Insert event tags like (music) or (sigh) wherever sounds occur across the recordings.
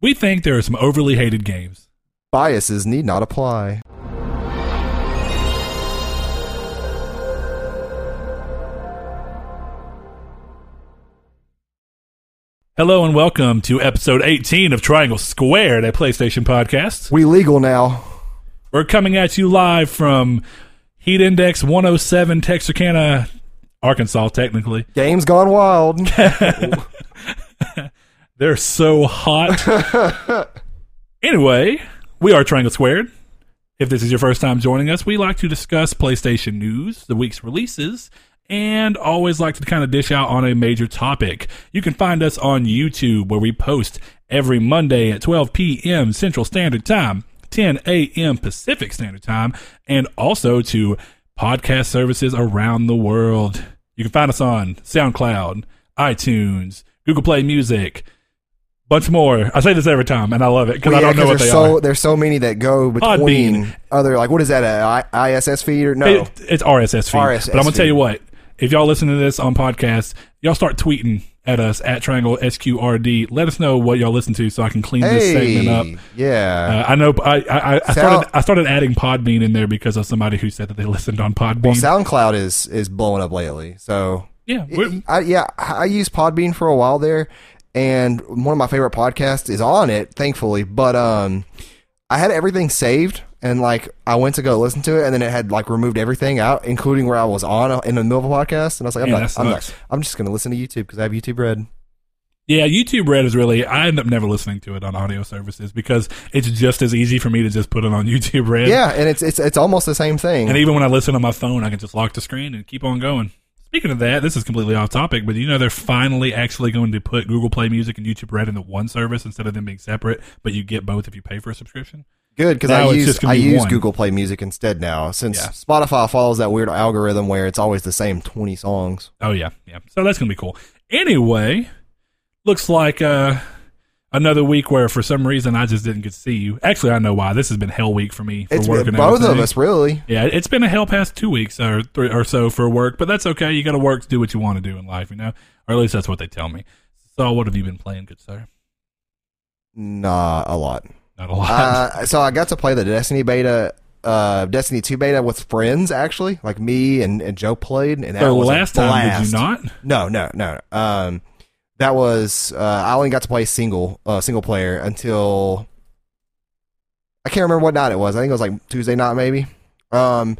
We think there are some overly hated games. Biases need not apply. Hello and welcome to episode 18 of Triangle Squared, a PlayStation podcast. We legal now. We're coming at you live from Heat Index 107, Texarkana, Arkansas, technically. Game's gone wild. (laughs) (laughs) They're so hot. (laughs) anyway, we are Triangle Squared. If this is your first time joining us, we like to discuss PlayStation news, the week's releases, and always like to kind of dish out on a major topic. You can find us on YouTube where we post every Monday at 12 p.m. Central Standard Time, 10 a.m. Pacific Standard Time, and also to podcast services around the world. You can find us on SoundCloud, iTunes, Google Play Music, bunch more. I say this every time, and I love it because Well, I don't know what they so are. there's so many that go between Podbean. other like what is that a ISS feed or no? It- it's RSS feed. RSS but I'm gonna tell you what. If y'all listen to this on podcast, y'all start tweeting at us at Triangle SQRD. Let us know what y'all listen to so I can clean this segment up. yeah. Uh, I know I I, I Sound- started I started adding Podbean in there because of somebody who said that they (laughs) listened on Podbean. well, SoundCloud is is blowing up lately. So yeah, I, yeah, I used Podbean for a while there, and one of my favorite podcasts is on it, thankfully. But um, I had everything saved, and like I went to go listen to it, and then it had like removed everything out, including where I was on in the middle of a podcast, and I was like, I'm Yeah, not, I'm not. I'm just gonna listen to YouTube because I have YouTube Red. yeah. YouTube Red is really. I end up never listening to it on audio services because it's just as easy for me to just put it on (laughs) YouTube Red. Yeah, and it's it's it's almost the same thing. And even when I listen on my phone, I can just lock the screen and keep on going. Speaking of that, this is completely off topic, but you know they're finally actually going to put Google Play Music and YouTube Red into one service instead of them being separate, but you get both if you pay for a subscription. Good because I use I use one. Google Play Music instead now since Yeah. Spotify follows that weird algorithm where it's always the same twenty songs. Oh yeah, yeah. So that's gonna be cool. Anyway, looks like uh another week where for some reason I just didn't get to see you. Actually, I know why. This has been hell week for me for It's work both of us really. Yeah, it's been a hell past two weeks or three or so for work, but that's okay. You got to work to do what you want to do in life, you know, or at least that's what they tell me. So, what have you been playing, good sir? Nah, a lot. Not a lot. Uh, so I got to play the Destiny beta, uh, Destiny two beta with friends actually, like me and, and Joe played, and that the was last time, did you not? No, no, no. Um, that was uh, I only got to play single uh, single player until I can't remember what night it was. I think it was like Tuesday night maybe. Um,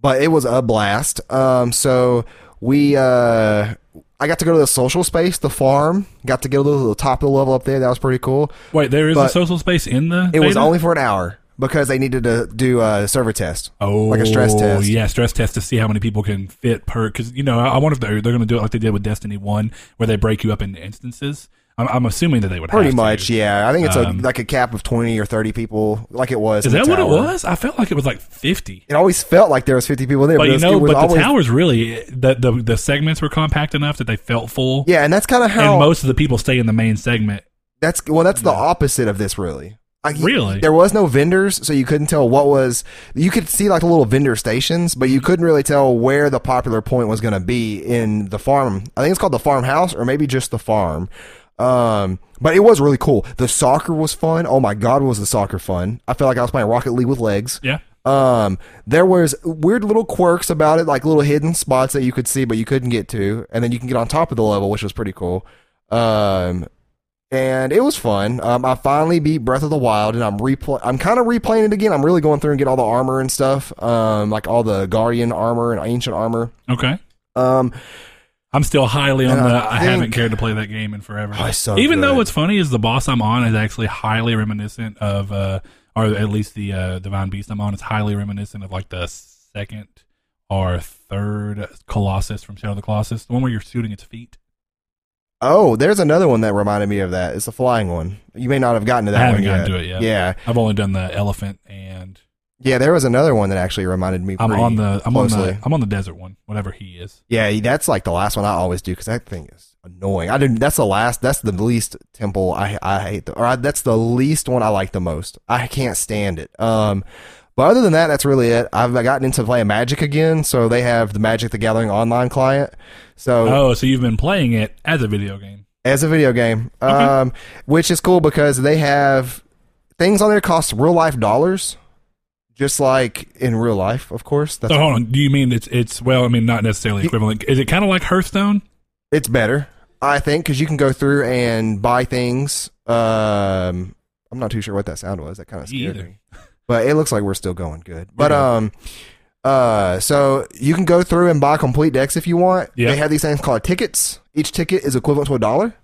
but it was a blast. Um, so we uh. I got to go to the social space, the farm. Got to go to the top of the level up there. That was pretty cool. Wait, there is a social space in the. It was only for an hour because they needed to do a server test. oh like a stress test. Oh yeah, stress test to see how many people can fit per. Because you know, I I wonder if they're they're going to do it like they did with Destiny One, where they break you up into instances. I'm, I'm assuming that they would Pretty have to. much, yeah. I think it's Um, a like a cap of twenty or thirty people, like it was. Is that what it was? I felt like it was like fifty. It always felt like there was fifty people there, But but, you know, but always, the towers really the, the the segments were compact enough that they felt full. Yeah, and that's kind of how and most of the people stay in the main segment. that's well. That's the opposite of this, really. Like, Really? there was no vendors, so you couldn't tell what was. You could see like the little vendor stations, but you couldn't really tell where the popular point was going to be in the farm. I think it's called the farmhouse, or maybe just the farm. Um, but it was really cool. The soccer was fun. Oh my god, was the soccer fun? I felt like I was playing Rocket League with legs. Yeah. Um, there was weird little quirks about it, like little hidden spots that you could see but you couldn't get to, and then you can get on top of the level, which was pretty cool. Um, and it was fun. Um, I finally beat Breath of the Wild, and I'm replay. I'm kind of replaying it again. I'm really going through and get all the armor and stuff, um, like all the Guardian armor and ancient armor. Okay. Um, I'm still highly on the. I I, haven't cared to play that game in forever. Oh, so Even though what's funny is the boss I'm on is actually highly reminiscent of, uh, or at least the uh, divine beast I'm on is highly reminiscent of like the second or third Colossus from Shadow of the Colossus, the one where you're shooting its feet. Oh, there's another one that reminded me of that. It's the flying one. You may not have gotten to that I haven't one gotten yet. to it yet. Yeah, I've only done the elephant and yeah. There was another one that actually reminded me. I'm on the I'm closely. on the I'm on the desert one, whatever he is. Yeah, that's like the last one I always do because that thing is annoying. I didn't. That's the last. That's the least temple I I hate. The, or I, that's the least one I like the most. I can't stand it. Um, but other than that, that's really it. I've gotten into playing Magic again. So they have the Magic the Gathering online client. So Oh, so you've been playing it as a video game. as a video game, um, which is cool because they have things on there cost real life dollars, just like in real life, of course. That's So hold on. Do you mean it's it's well? I mean, not necessarily equivalent. Is it kind of like Hearthstone? it's better, I think, because you can go through and buy things. Um, I'm not too sure what that sound was. That kind of scared me. But it looks like we're still going good. But good. um, uh, so you can go through and buy complete decks if you want. Yeah. They have these things called tickets. Each ticket is equivalent to a dollar.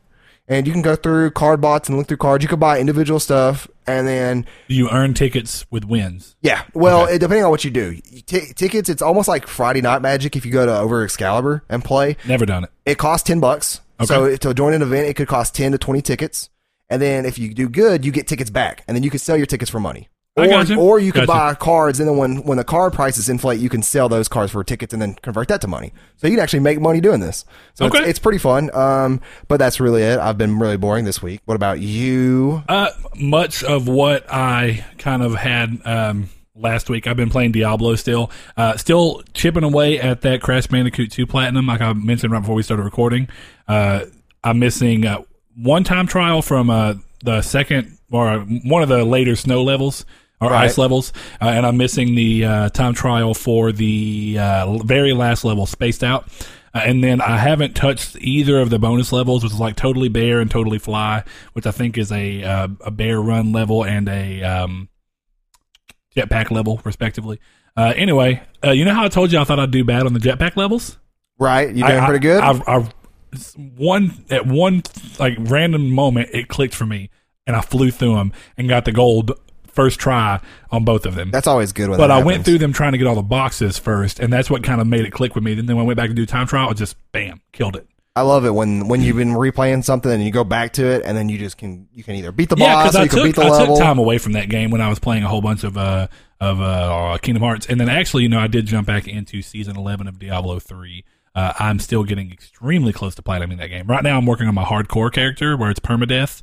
And you can go through card bots and look through cards. You could buy individual stuff, and then you earn tickets with wins? yeah. Well, Okay. it, depending on what you do, T- tickets. It's almost like Friday Night Magic if you go to over Excalibur and play. Never done it. It costs ten bucks. Okay. So to join an event, it could cost ten to twenty tickets, and then if you do good, you get tickets back, and then you can sell your tickets for money. Or, gotcha. or you could Gotcha. buy cards, and then when when the card prices inflate, you can sell those cards for tickets and then convert that to money. So you can actually make money doing this. So Okay. it's, it's pretty fun. Um, but that's really it. I've been really boring this week. What about you? Uh, much of what I kind of had um, last week, I've been playing Diablo still. Uh, still chipping away at that Crash Bandicoot 2 Platinum, like I mentioned right before we started recording. Uh, I'm missing uh, one time trial from uh, the second or one of the later snow levels. Or Right. ice levels, uh, and I'm missing the uh, time trial for the uh, very last level, spaced out. Uh, and then I haven't touched either of the bonus levels, which is like totally bear and totally fly, which I think is a uh, a bear run level and a um, jetpack level, respectively. Uh, anyway, uh, you know how I told you I thought I'd do bad on the jetpack levels? Right, you doing I- pretty good. I, I, I- one at one like random moment, it clicked for me, and I flew through them and got the gold first try on both of them. that's always good. When But I went through them trying to get all the boxes first, and that's what kind of made it click with me. Then when I went back to do time trial, it just bam, killed it. I love it when when you've been replaying something and you go back to it, and then you just can you can either beat the Yeah, boss or I you can beat took the I level. took time away from that game when I was playing a whole bunch of uh of uh Kingdom Hearts, and then actually, you know, I did jump back into season eleven of Diablo three. Uh, I'm still getting extremely close to platinum that game. Right now, I'm working on my hardcore character where it's permadeath.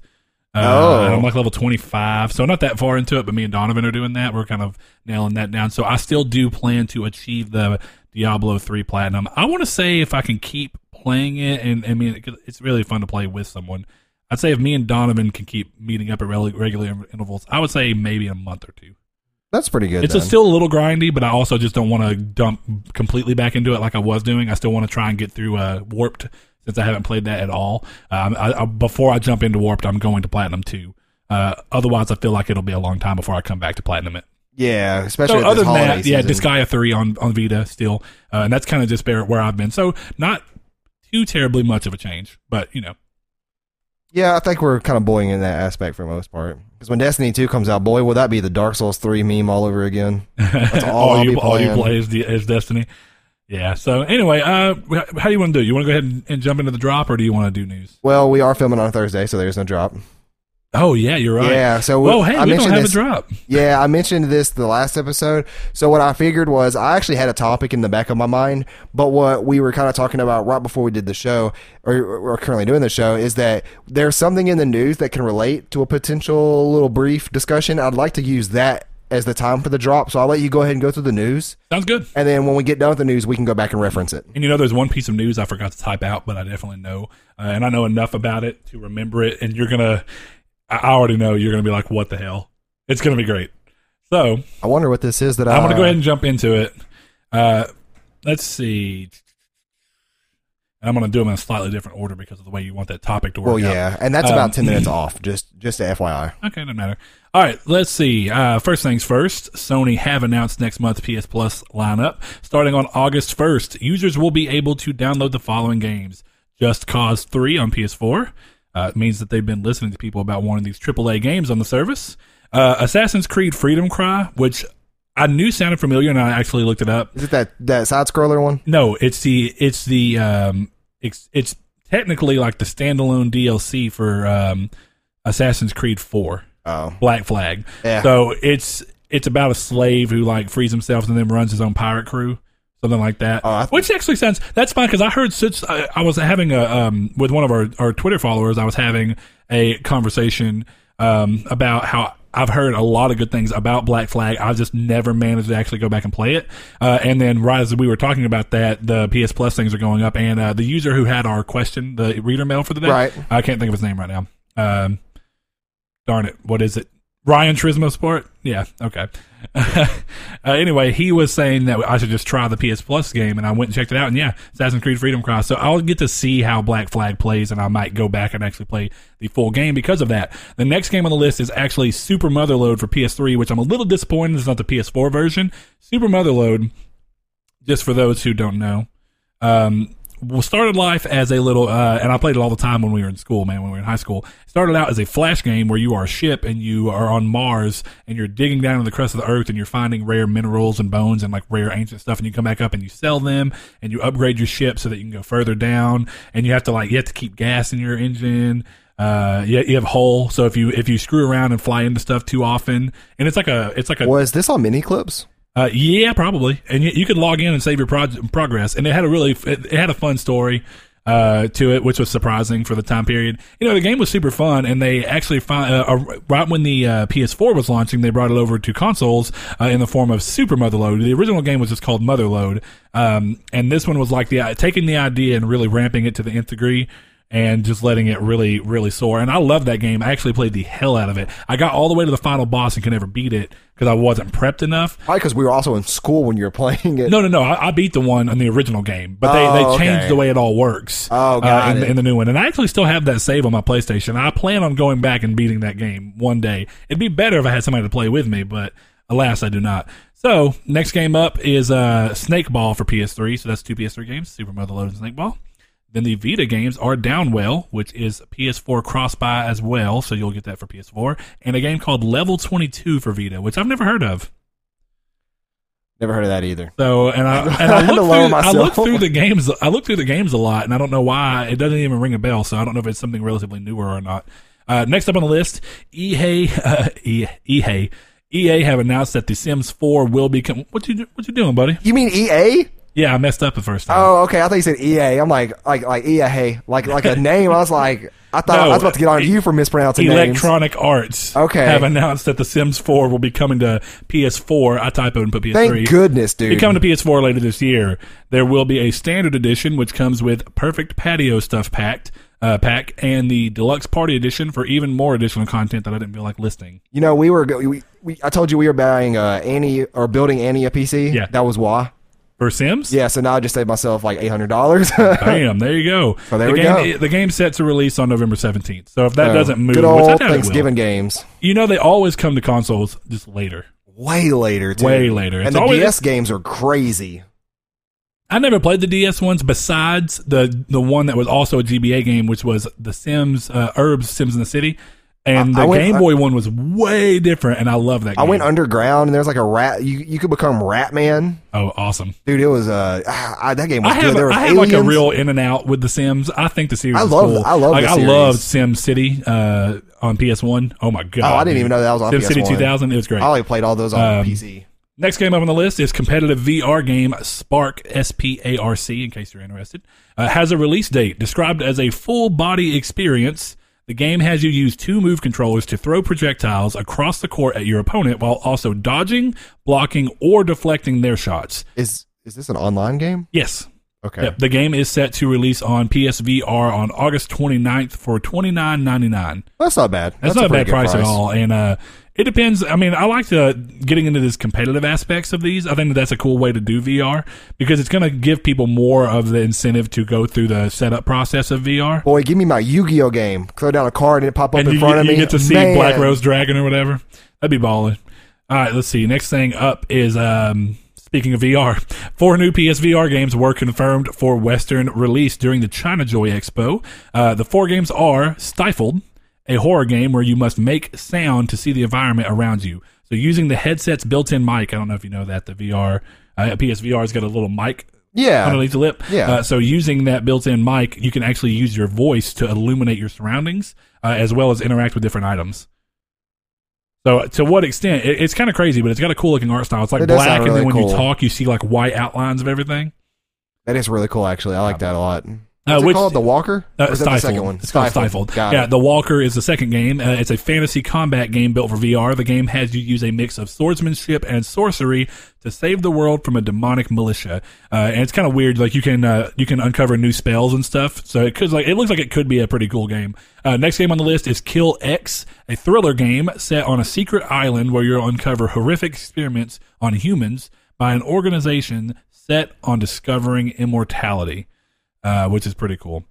Uh, Oh. I'm like level 25, so not that far into it. But me and Donovan are doing that. We're kind of nailing that down. So I still do plan to achieve the Diablo three platinum. I want to say if I can keep playing it, and I mean, it's really fun to play with someone. I'd say if me and Donovan can keep meeting up at regular intervals, I would say maybe a month or two. That's pretty good. It's a, still a little grindy, but I also just don't want to dump completely back into it like I was doing. I still want to try and get through uh, Warped since I haven't played that at all. Um, I, I, before I jump into Warped, I'm going to Platinum 2. Uh, otherwise, I feel like it'll be a long time before I come back to Platinum it. yeah, especially So other than that, yeah, season. Disgaea three on on Vita still, uh, and that's kind of just where, I've been. So not too terribly much of a change, but you know, Yeah, I think we're kind of boying in that aspect for the most part. Because when Destiny 2 comes out, boy, will that be the Dark Souls 3 meme all over again. (laughs) all I'll you all you play is, the, is Destiny. Yeah. So anyway, uh, how do you want to do? it? You want to go ahead and, and jump into the drop, or do you want to do news? Well, we are filming on Thursday, so there's no drop. Oh yeah, you're right. Yeah, so Well, hey, I we don't mentioned have this. a drop. Yeah, I mentioned this the last episode. So what I figured was I actually had a topic in the back of my mind, but what we were kind of talking about right before we did the show, or we're currently doing the show, is that there's something in the news that can relate to a potential little brief discussion. I'd like to use that as the time for the drop. So I'll let you go ahead and go through the news, Sounds good. and then when we get done with the news, we can go back and reference it. And you know, there's one piece of news I forgot to type out, but I definitely know, uh, and I know enough about it to remember it. And you're gonna, I already know you're gonna be like, "What the hell?" It's gonna be great. So I wonder what this is that I, I'm gonna go ahead and jump into it. Uh, let's see. And I'm gonna do them in a slightly different order because of the way you want that topic to work. Well, out. yeah, and that's Um, about ten minutes (clears throat) off. Just just FYI. Okay, doesn't matter. All right, let's see. Uh, first things first, Sony have announced next month's PS Plus lineup. Starting on August 1st, users will be able to download the following games Just Cause 3 on PS4. Uh, it means that they've been listening to people about wanting these AAA games on the service. Uh, Assassin's Creed Freedom Cry, which I knew sounded familiar, and I actually looked it up. Is it that that side scroller one? No, it's the it's the um it's it's technically like the standalone DLC for um Assassin's Creed 4. Oh, Black Flag. Yeah. So it's it's about a slave who like frees himself and then runs his own pirate crew, something like that. Oh, I- Which actually sounds that's fine because I heard such. I, I was having a um with one of our our Twitter followers. I was having a conversation um, about how I've heard a lot of good things about Black Flag. I've just never managed to actually go back and play it. Uh, and then right as we were talking about that, the PS Plus things are going up, and uh, the user who had our question, the reader mail for the day, Right. I can't think of his name right now. Um, darn it, what is it? Ryan Trismo Sport? Yeah, okay. (laughs) uh, anyway, he was saying that I should just try the PS Plus game, and I went and checked it out, and yeah, Assassin's Creed Freedom Cross. So I'll get to see how Black Flag plays, and I might go back and actually play the full game because of that. The next game on the list is actually Super Motherload for PS3, which I'm a little disappointed it's not the PS4 version. Super Motherload, just for those who don't know, um, started life as a little, uh, and I played it all the time when we were in school, man, when we were in high school. Started out as a flash game where you are a ship and you are on Mars and you're digging down in the crust of the earth and you're finding rare minerals and bones and like rare ancient stuff and you come back up and you sell them and you upgrade your ship so that you can go further down and you have to like, you have to keep gas in your engine. Uh, you, you have hull. So if you, if you screw around and fly into stuff too often and it's like a, it's like a, Was this on Miniclips? Uh, yeah, probably. And you, you could log in and save your prog- progress. And it had a really, it, it had a fun story uh, to it, which was surprising for the time period. You know, the game was super fun, and they actually find uh, uh, right when the uh, PS4 was launching, they brought it over to consoles uh, in the form of Super Motherload. The original game was just called Motherload, um, and this one was like the taking the idea and really ramping it to the nth degree and just letting it really, really soar. And I love that game. I actually played the hell out of it. I got all the way to the final boss and could never beat it because I wasn't prepped enough. Probably because we were also in school when you were (laughs) playing it. No, no, no. I, I beat the one in the original game, but they, Oh, they changed okay. the way it all works. Oh, uh, in, in the new one, and I actually still have that save on my PlayStation. I plan on going back and beating that game one day. It'd be better if I had somebody to play with me, but alas, I do not. So next game up is uh, Snake Ball for PS3. So that's two PS3 games: Super Motherload and Snake Ball. Then the Vita games are Downwell, which is PS4 cross buy as well, so you'll get that for PS4, and a game called Level 22 for Vita, which I've never heard of. Never heard of that either. So and I (laughs) and I I had to looked, learn through, I myself. through the games. I look through the games a lot, and I don't know why it doesn't even ring a bell. So I don't know if it's something relatively newer or not. Uh, next up on the list, EA, uh, EA, EA, EA have announced that The Sims 4 will become. What you what you doing, buddy? You mean EA? Yeah, I messed up the first time. Oh, okay. I thought you said EA. I'm like, like, like EA. Hey, like, like a (laughs) name. I was like, I thought I was about to get on you for mispronouncing names. Electronic Arts Okay. have announced that The Sims 4 will be coming to PS4. I type it and put PS3. Thank goodness, dude. Be coming to PS4 later this year. There will be a standard edition, which comes with perfect patio stuff packed, uh, pack, and the deluxe party edition for even more additional content that I didn't feel like listing. You know, we were, we, we, I told you we were buying uh, Annie or building Annie a PC. Yeah. that was why. For Sims, Yeah, so now I just saved myself like eight hundred dollars. (laughs) bam, there you go. So there the we game, go. The game's set to release on November seventeenth. So if that doesn't move, good which I old it will, Thanksgiving games. you know they always come to consoles just later. Way later, too. Way later. It's And the always- DS games are crazy. I never played the DS ones besides the the one that was also a GBA game, which was the Sims uh, Urbz Sims in the City, and I- the I went- Game Boy one was way different, and I love that. Game. I game. went underground and there's like a rat. You you could become Rat Man, oh, awesome! dude. It was uh ah, I- that game was I good. have There was I have like a real in and out with the Sims. I think the series. I love- cool. I love like I loved Sim City uh, on PS One. Oh my god! Oh, I didn't dude. even know that was on Sim City PS1. 2000. It was great. I only played all those on Um, PC. Next game up on the list is competitive VR game Sparc S P A R C. In case you're interested, uh, has a release date described as a full body experience. The game has you use two move controllers to throw projectiles across the court at your opponent while also dodging, blocking, or deflecting their shots. Is is this an online game? Yes. Okay. Yep. The game is set to release on PSVR on August 29th for $29.99. That's not bad. That's, not a bad good price, at all. And uh, it depends. I mean, I like to getting into this competitive aspects of these. I think that that's a cool way to do VR because it's going to give people more of the incentive to go through the setup process of VR. Boy, give me my Yu-Gi-Oh game. Throw down a card and it pop up and in you, front of you me. get to see Man. Black Rose Dragon or whatever. That'd be balling. All right, let's see. Next thing up is um, speaking of VR, (laughs) four new PSVR games were confirmed for Western release during the China Joy Expo. Uh, the four games are Stifled, a horror game where you must make sound to see the environment around you. So using the headset's built-in mic, I don't know if you know that the VR uh, PSVR's got a little mic Yeah. underneath the lip. Yeah. Uh, so using that built-in mic, you can actually use your voice to illuminate your surroundings, uh, as well as interact with different items. So to what extent? It, it's kind of crazy, but it's got a cool looking art style. It's like It black, sound and then really when you talk, you see like white outlines of everything. That is really cool, actually. I like that a lot. What's it which- called? The Walker? Uh, Or is that Stifled. the second one? It's called Stifled. Got yeah, it. The Walker is the second game. Uh, it's a fantasy combat game built for VR. The game has you use a mix of swordsmanship and sorcery to save the world from a demonic militia. Uh, and it's kind of weird. Like you can uh, you can uncover new spells and stuff. So it could like it looks like it could be a pretty cool game. Uh, next game on the list is Kill X, a thriller game set on a secret island where you'll uncover horrific experiments on humans by an organization set on discovering immortality, uh, which is pretty cool.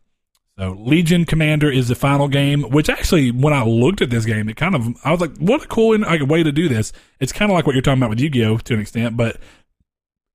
So Legion Commander is the final game, which actually, when I looked at this game, it kind of, I was like, what a cool like, way to do this. It's kind of like what you're talking about with Yu-Gi-Oh! to an extent, but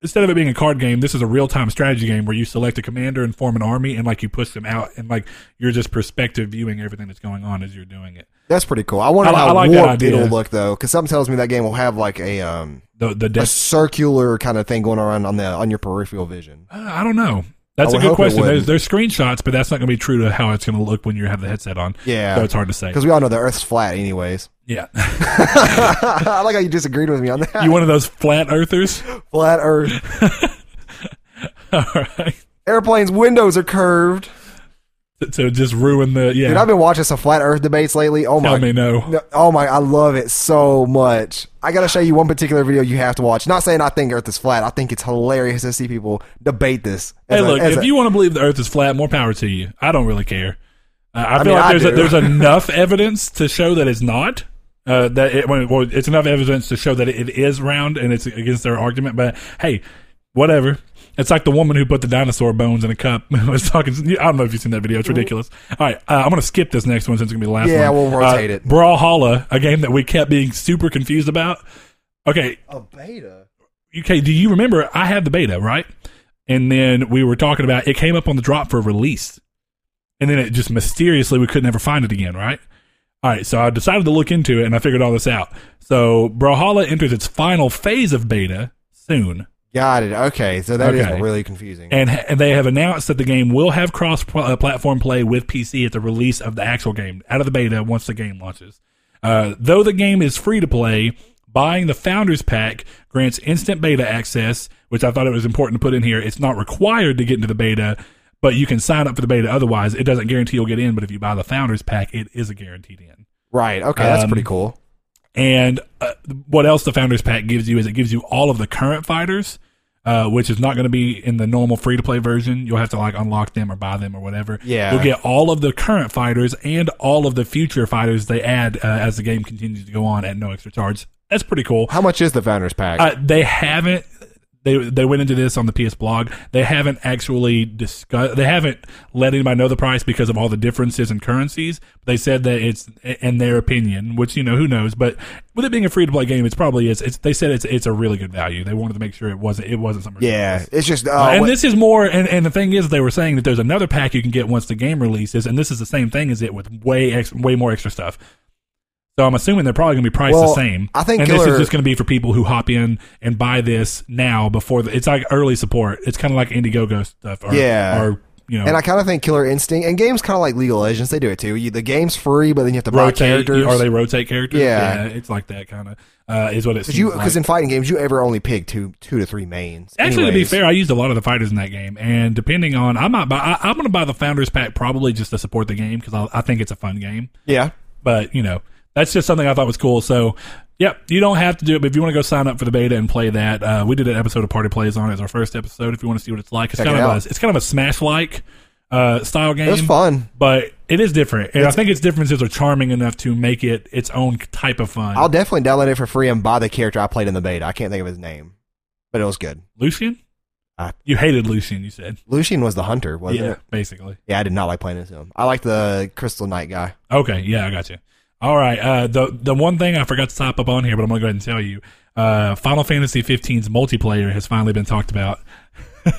instead of it being a card game, this is a real-time strategy game where you select a commander and form an army and like you push them out and like you're just perspective viewing everything that's going on as you're doing it. That's pretty cool. I wonder I li- I how like warped it'll look though, because something tells me that game will have like a um The, the a circular kind of thing going around on the on your peripheral vision. uh, I don't know. That's I a good question. There's, there's screenshots, but that's not going to be true to how it's going to look when you have the headset on. Yeah. So it's hard to say. Because we all know the Earth's flat, anyways. Yeah. (laughs) I like how you disagreed with me on that. you one of those flat earthers? flat Earth. (laughs) All right. Airplanes' windows are curved. To just ruin the, yeah. Dude, I've been watching some flat Earth debates lately. Oh Tell my me no. No, oh my, I love it so much. I gotta show you one particular video you have to watch. Not saying I think Earth is flat. I think it's hilarious to see people debate this. Hey, a- look, if a- you want to believe the Earth is flat, more power to you. I don't really care. Uh, I feel mean, like I there's a, there's (laughs) enough evidence to show that it's not. Uh, that it, well, it's enough evidence to show that it is round and it's against their argument. But hey, whatever. It's like the woman who put the dinosaur bones in a cup. (laughs) was talking. I don't know if you've seen that video. It's ridiculous. All right, uh, I'm going to skip this next one since it's going to be the last Yeah, one. Yeah, we'll rotate Uh, it. Brawlhalla, a game that we kept being super confused about. Okay, a beta. okay, do you remember I had the beta, right? And then we were talking about it came up on the drop for release. And then it just mysteriously we couldn't ever find it again, right? All right, so I decided to look into it and I figured all this out. So Brawlhalla enters its final phase of beta soon. Got it. Okay, so that is Okay. really confusing. And, and they have announced that the game will have cross pl- uh, platform play with PC at the release of the actual game out of the beta once the game launches. Uh, though the game is free to play, buying the Founders Pack grants instant beta access, which I thought it was important to put in here. It's not required to get into the beta, but you can sign up for the beta otherwise. It doesn't guarantee you'll get in, but if you buy the Founders Pack, it is a guaranteed in. right. Okay, that's Um, pretty cool. And uh, what else the Founders Pack gives you is it gives you all of the current fighters, uh, which is not going to be in the normal free to play version. You'll have to like unlock them or buy them or whatever. Yeah. You'll get all of the current fighters and all of the future fighters they add uh, as the game continues to go on at no extra charge. That's pretty cool. How much is the Founders Pack? Uh, they haven't. They they went into this on the PS blog. They haven't actually discussed. They haven't let anybody know the price because of all the differences in currencies. They said that it's in their opinion, which you know who knows. But with it being a free to play game, it's probably is. It's they said it's it's a really good value. They wanted to make sure it wasn't it wasn't something. yeah, it's just. Uh, Uh, and what- this is more, and, and the thing is, they were saying that there's another pack you can get once the game releases, and this is the same thing as it with way ex, way more extra stuff. So I'm assuming they're probably going to be priced the same. I think and this is just going to be for people who hop in and buy this now before the, it's like early support. It's kind of like Indiegogo stuff, or, Yeah. or you know, and I kind of think Killer Instinct and games kind of like League of Legends. They do it too. You, the game's free, but then you have to buy rotate characters. or they rotate characters. Yeah. it's like that kind of uh, is what it Because like. because in fighting games you ever only pick two two to three mains. Actually, to be fair, I used a lot of the fighters in that game, and depending on, I might buy, I, I'm going to buy the Founders Pack probably just to support the game because I, I think it's a fun game. yeah. but you know that's just something I thought was cool. So, yep, you don't have to do it, but if you want to go sign up for the beta and play that, uh, we did an episode of Party Plays on it as our first episode. If you want to see what it's like, it's Check kind it of out. a, it's kind of a Smash like uh, style game. It was fun. but it is different, and I think its differences are charming enough to make it its own type of fun. I'll definitely download it for free and buy the character I played in the beta. I can't think of his name, but it was good. Lucian, Uh, you hated Lucian, you said. Lucian was the hunter, wasn't yeah, it? basically. Yeah, I did not like playing as him. I like the Crystal Knight guy. Okay, yeah, I got you. All right. Uh, the the one thing I forgot to top up on here, but I'm gonna go ahead and tell you, uh, Final Fantasy 15's multiplayer has finally been talked about. (laughs)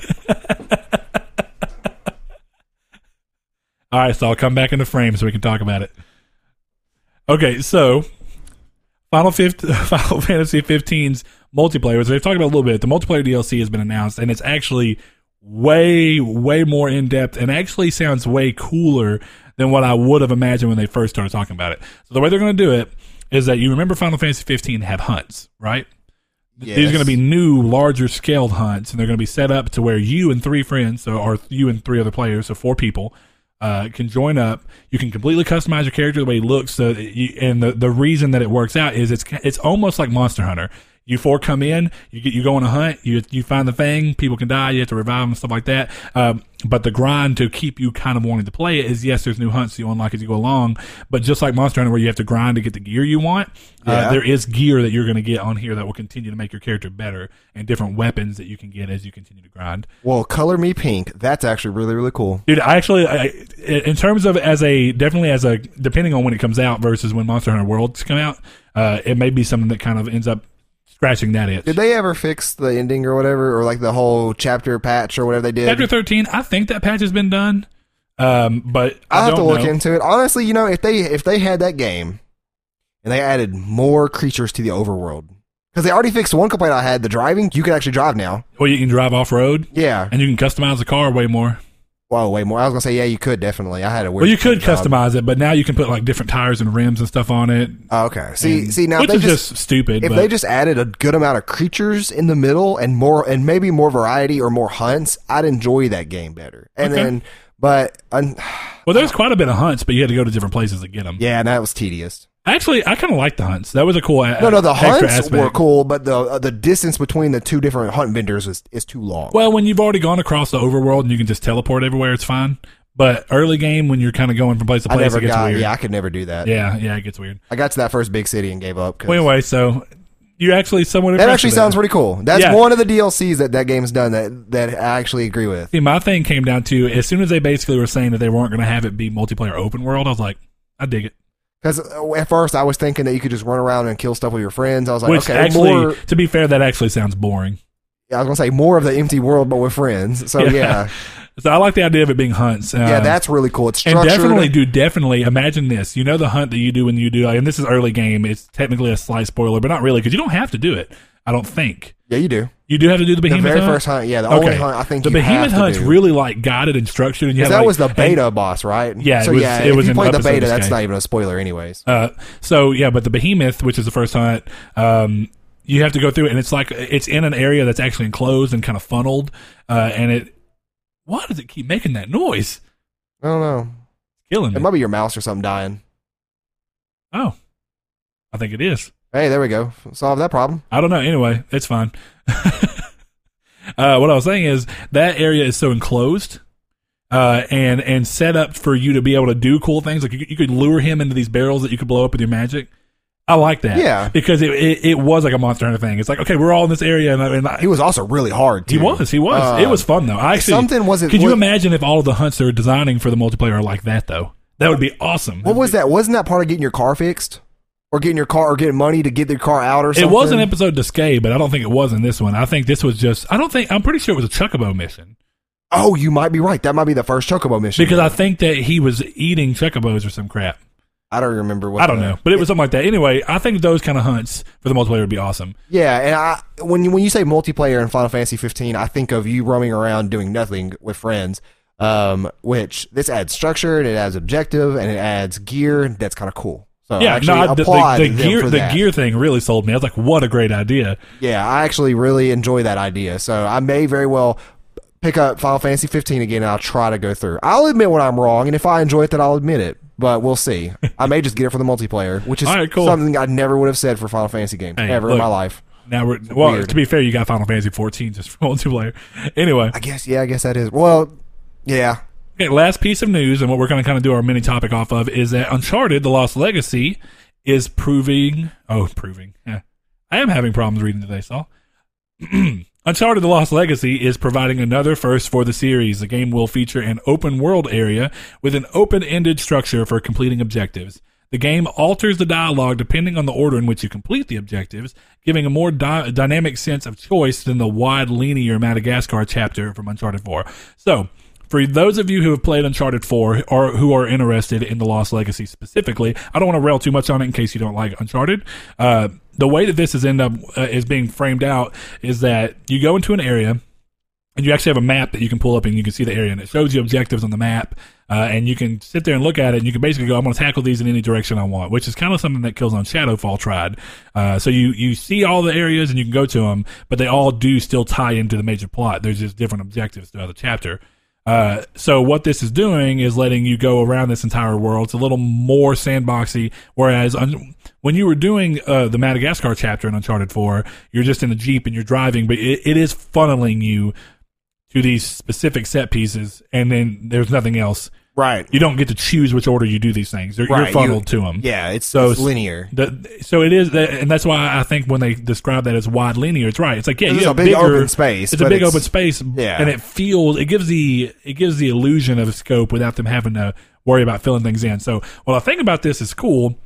All right, so I'll come back into frame so we can talk about it. Okay, so Final, 15, (laughs) Final Fantasy 15's multiplayer, as they've talked about a little bit, the multiplayer DLC has been announced, and it's actually way, way more in depth and actually sounds way cooler than what I would have imagined when they first started talking about it. So the way they're going to do it is that you remember Final Fantasy 15 had hunts, right? These are going to be new, larger scaled hunts, and they're going to be set up to where you and three friends, so or you and three other players, so four people, uh, can join up. You can completely customize your character the way he looks. So, you, and the the reason that it works out is it's it's almost like Monster Hunter. You four come in, you get you go on a hunt, you you find the thing, people can die, you have to revive them and stuff like that. Um, but the grind to keep you kind of wanting to play it is yes, there's new hunts you unlock as you go along. But just like Monster Hunter, where you have to grind to get the gear you want, uh, there is gear that you're going to get on here that will continue to make your character better, and different weapons that you can get as you continue to grind. Well, color me pink. That's actually really really cool. Dude, I actually, I, in terms of as a definitely as a depending on when it comes out versus when Monster Hunter Worlds come out, uh, it may be something that kind of ends up scratching that itch. Did they ever fix the ending or whatever, or like the whole chapter patch or whatever they did? Chapter thirteen, I think that patch has been done, um, but I I'll have to look know. into it. Honestly, you know, if they if they had that game and they added more creatures to the overworld, because they already fixed one complaint I had: the driving. You can actually drive now. Well, you can drive off road, Yeah. and you can customize the car way more. Whoa, way more. I was gonna say, yeah, you could definitely. I had a weird. Well, you could job. Um, customize it, but now you can put like different tires and rims and stuff on it. Oh, okay. See, and- see now which they is just, just, stupid. if but they just added a good amount of creatures in the middle and more and maybe more variety or more hunts, I'd enjoy that game better. And Okay. then, but (sighs) well, there's quite a bit of hunts, but you had to go to different places to get them. yeah, and that was tedious. Actually, I kind of like the hunts. That was a cool. No, no, the hunts aspect. were cool, but the uh, the distance between the two different hunt vendors is, is too long. Well, when you've already gone across the overworld and you can just teleport everywhere, it's fine. But early game, when you're kind of going from place to I place, never it gets got. weird. Yeah, I could never do that. yeah, yeah, it gets weird. I got to that first big city and gave up. 'cause- Well, anyway, so you actually somewhat that actually sounds pretty cool. That's Yeah. one of the DLCs that that game's done that that I actually agree with. See, my thing came down to as soon as they basically were saying that they weren't going to have it be multiplayer open world, I was like, I dig it. Because at first I was thinking that you could just run around and kill stuff with your friends. I was like, Which okay, actually, more. to be fair, that actually sounds boring. Yeah, I was gonna say more of the empty world, but with friends. So Yeah. yeah, (laughs) So I like the idea of it being hunts. yeah, Um, that's really cool. It's and definitely, do definitely imagine this. You know the hunt that you do when you do, and this is early game. It's technically a slight spoiler, but not really because you don't have to do it. I don't think yeah, you do. You do have to do the behemoth. The very hunt? first hunt, yeah, the only hunt I think the you have behemoth hunt's do. really like guided and structured, and you have that like- was the and- beta boss, right? Yeah, it so was- yeah, it if was you played the beta, that's not even a spoiler, anyways. Uh, so yeah, but the behemoth, which is the first hunt, um, you have to go through it, and it's like it's in an area that's actually enclosed and kind of funneled, uh, and it. Why does it keep making that noise? I don't know. Killing me. It might be your mouse or something dying. oh, I think it is. Hey, there we go. Solve that problem. I don't know. Anyway, it's fine. (laughs) uh, what I was saying is that area is so enclosed. Uh, and and set up for you to be able to do cool things like you, you could lure him into these barrels that you could blow up with your magic. I like that, Yeah. because it, it it was like a Monster Hunter thing. It's like okay, we're all in this area, and, I- and I, He was also really hard. He was. He was. Uh, it was fun though. I actually something wasn't- Could you was- imagine if all of the hunts they were designing for the multiplayer are like that though? That would be awesome. What was that? Wasn't that part of getting your car fixed, or getting your car, or getting money to get your car out, or something. It was an episode Duscae, but I don't think it was in this one. I think this was just. I don't think. I'm pretty sure it was a Chocobo mission Oh, you might be right. That might be the first Chocobo mission. because I think that he was eating Chocobos or some crap. I don't remember what. I don't the- know, but it was something like that. Anyway, I think those kind of hunts for the multiplayer would be awesome. Yeah, and I when you, when you say multiplayer in Final Fantasy 15, I think of you roaming around doing nothing with friends. Um, which this adds structure and it adds objective and it adds gear. That's kind of cool. So Yeah, no, the, the, the gear the gear thing really sold me. I was like, what a great idea. Yeah, I actually really enjoy that idea. So I may very well pick up Final Fantasy 15 again and I'll try to go through. I'll admit when I'm wrong, and if I enjoy it, then I'll admit it. But we'll see. I may just get it for the multiplayer, which is right, cool. something I never would have said for Final Fantasy games Hey, ever in my life. Now we're well. Weird. To be fair, you got Final Fantasy 14 just for (laughs) multiplayer. Anyway, I guess, yeah, I guess that is. Well, yeah. Okay, last piece of news, and what we're going to kind of do our mini topic off of is that Uncharted: The Lost Legacy is proving. Oh, proving. Yeah. I am having problems reading today, Saul. (clears throat) Uncharted: The Lost Legacy is providing another first for the series. The game will feature an open world area with an open-ended structure for completing objectives. The game alters the dialogue depending on the order in which you complete the objectives, giving a more dy- dynamic sense of choice than the wide, linear Madagascar chapter from Uncharted 4. So, for those of you who have played Uncharted 4 or who are interested in the Lost Legacy specifically, I don't want to rail too much on it in case you don't like Uncharted. Uh, the way that this is end up uh, is being framed out is that you go into an area and you actually have a map that you can pull up and you can see the area and it shows you objectives on the map Uh, and you can sit there and look at it, and you can basically go, "I'm going to tackle these in any direction I want," which is kind of something that Killzone Shadowfall tried. Uh, so you you see all the areas and you can go to them, but they all do still tie into the major plot. There's just different objectives throughout the chapter. Uh, so what this is doing is letting you go around this entire world. It's a little more sandboxy. Whereas un- when you were doing uh, the Madagascar chapter in Uncharted 4, you're just in a jeep and you're driving, but it, it is funneling you to these specific set pieces, and then there's nothing else. Right. You don't get to choose which order you do these things. You're, Right, you're funneled to them. Yeah, it's, So it's linear. The, so it is, that, and that's why I think when they describe that as wide linear, it's right. It's like yeah, It's you a big bigger, open space, It's a big it's- open space, Yeah. and it feels it gives the it gives the illusion of scope without them having to worry about filling things in. So what I think about this is cool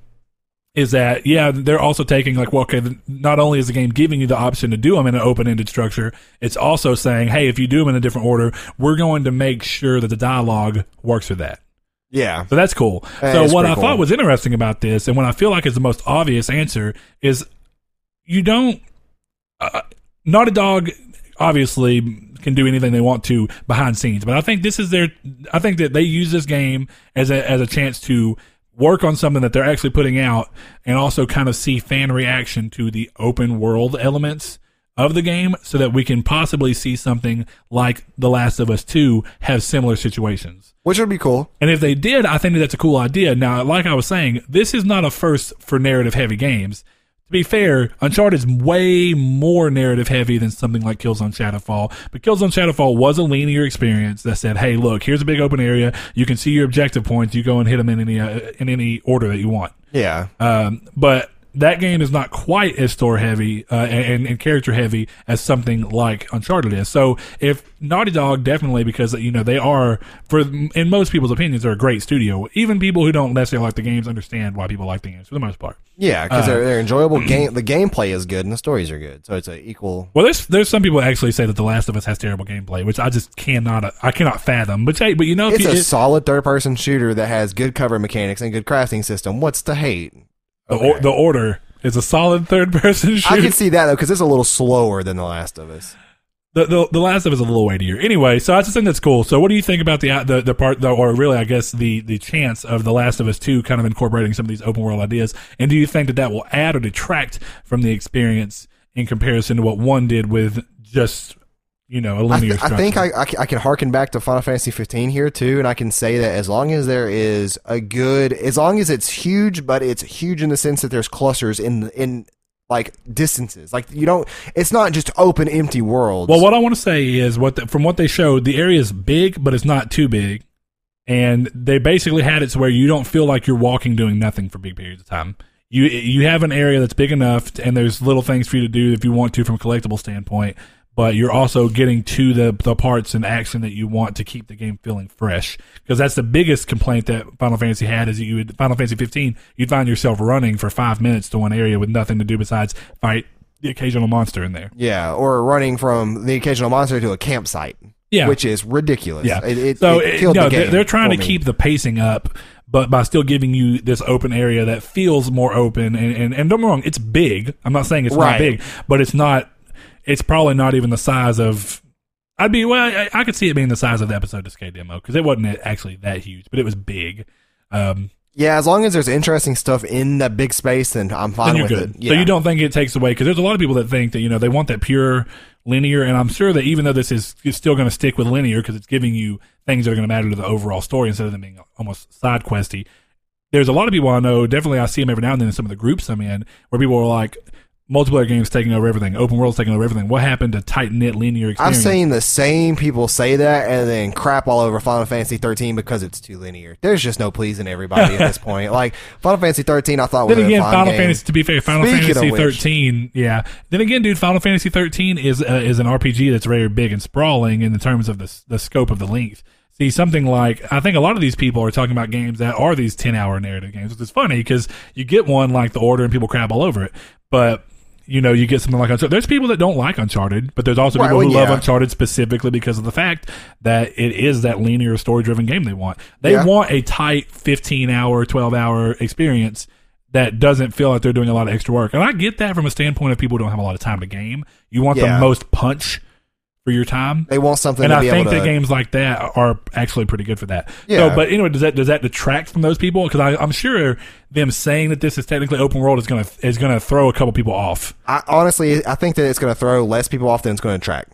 is that yeah they're also taking like well okay not only is the game giving you the option to do them in an open-ended structure it's also saying hey if you do them in a different order we're going to make sure that the dialogue works with that Yeah. so that's cool. That so what I cool. thought was interesting about this, and what I feel like is the most obvious answer, is you don't. Uh, Naughty Dog obviously can do anything they want to behind scenes, but I think this is their. I think that they use this game as a as a chance to work on something that they're actually putting out, and also kind of see fan reaction to the open world elements of the game, so that we can possibly see something like The Last of Us Two have similar situations. Which would be cool. And if they did, I think that's a cool idea. Now, like I was saying, this is not a first for narrative heavy games. To be fair, Uncharted is way more narrative heavy than something like Killzone Shadowfall. But Killzone Shadowfall was a linear experience that said, "Hey, look, here's a big open area. You can see your objective points. You go and hit them in any uh, in any order that you want." Yeah. Um, but that game is not quite as store heavy uh, and, and character heavy as something like Uncharted is. So if Naughty Dog definitely because you know they are for in most people's opinions they're a great studio. Even people who don't necessarily like the games understand why people like the games for the most part. Yeah, because Uh, they're, they're enjoyable. (clears throat) game The gameplay is good and the stories are good. So it's an equal. Well, there's there's some people actually say that The Last of Us has terrible gameplay, which I just cannot I cannot fathom. But hey, but you know if It's you, a it- solid third person shooter that has good cover mechanics and good crafting system. What's to hate? The, or, the Order is a solid third person shoot. (laughs) I can see that though because it's a little slower than The Last of Us. The, the the last of us is a little weightier. Anyway, so I just think that's cool. So, what do you think about the the the part, or really, I guess the the chance of the Last of Us two kind of incorporating some of these open world ideas? And do you think that that will add or detract from the experience in comparison to what one did with just you know a I, linear th- I think I, I, can, I can harken back to Final Fantasy 15 here too, and I can say that as long as there is a good, as long as it's huge, but it's huge in the sense that there's clusters in in like distances. Like you don't, it's not just open empty worlds. Well, what I want to say is what the, from what they showed, the area is big, but it's not too big, and they basically had it to where you don't feel like you're walking doing nothing for big periods of time. You you have an area that's big enough, and there's little things for you to do if you want to from a collectible standpoint. But you're also getting to the the parts and action that you want to keep the game feeling fresh. Because that's the biggest complaint that Final Fantasy had is that you would Final Fantasy 15, you'd find yourself running for five minutes to one area with nothing to do besides fight the occasional monster in there. yeah, or running from the occasional monster to a campsite. Yeah. which is ridiculous. Yeah. it, it, so it no, the they're trying to me. keep the pacing up, but by still giving you this open area that feels more open. And, and, and don't get me wrong, it's big. I'm not saying it's Right. not big, but it's not. It's probably not even the size of. I'd be well. I, I could see it being the size of the episode Duscae demo because it wasn't actually that huge, but it was big. Um, Yeah, as long as there's interesting stuff in that big space, then I'm fine then you're with good. it. Yeah. So you don't think it takes away because there's a lot of people that think that you know they want that pure linear, and I'm sure that even though this is still going to stick with linear because it's giving you things that are going to matter to the overall story instead of them being almost side questy. There's a lot of people I know. Definitely, I see them every now and then in some of the groups I'm in where people are like. Multiplayer games taking over everything. Open world's taking over everything. What happened to tight knit linear experience? I've experience? seen the same people say that and then crap all over Final Fantasy 13 because it's too linear. There's just no pleasing everybody at this (laughs) point. Like Final Fantasy 13, I thought was then again, Final game. Fantasy. To be fair, Final Speaking Fantasy which- thirteen. Yeah. Then again, dude, Final Fantasy thirteen is uh, is an RPG that's very big and sprawling in the terms of the the scope of the length. See something like I think a lot of these people are talking about games that are these ten hour narrative games, which is funny because you get one like The Order and people crap all over it, but. You know, you get something like Uncharted. There's people that don't like Uncharted, but there's also Right, people well, who love. Uncharted specifically because of the fact that it is that linear story driven game they want. They Yeah. want a tight 15 hour, 12 hour experience that doesn't feel like they're doing a lot of extra work. And I get that from a standpoint of people who don't have a lot of time to game. You want Yeah. the most punch for your time. They want something And to I think that to. games like that are actually pretty good for that. Yeah. So, but anyway, does that does that detract from those people? Because I'm sure them saying that this is technically open world is gonna is gonna throw a couple people off. I, honestly, I think that it's going to throw less people off than it's going to attract.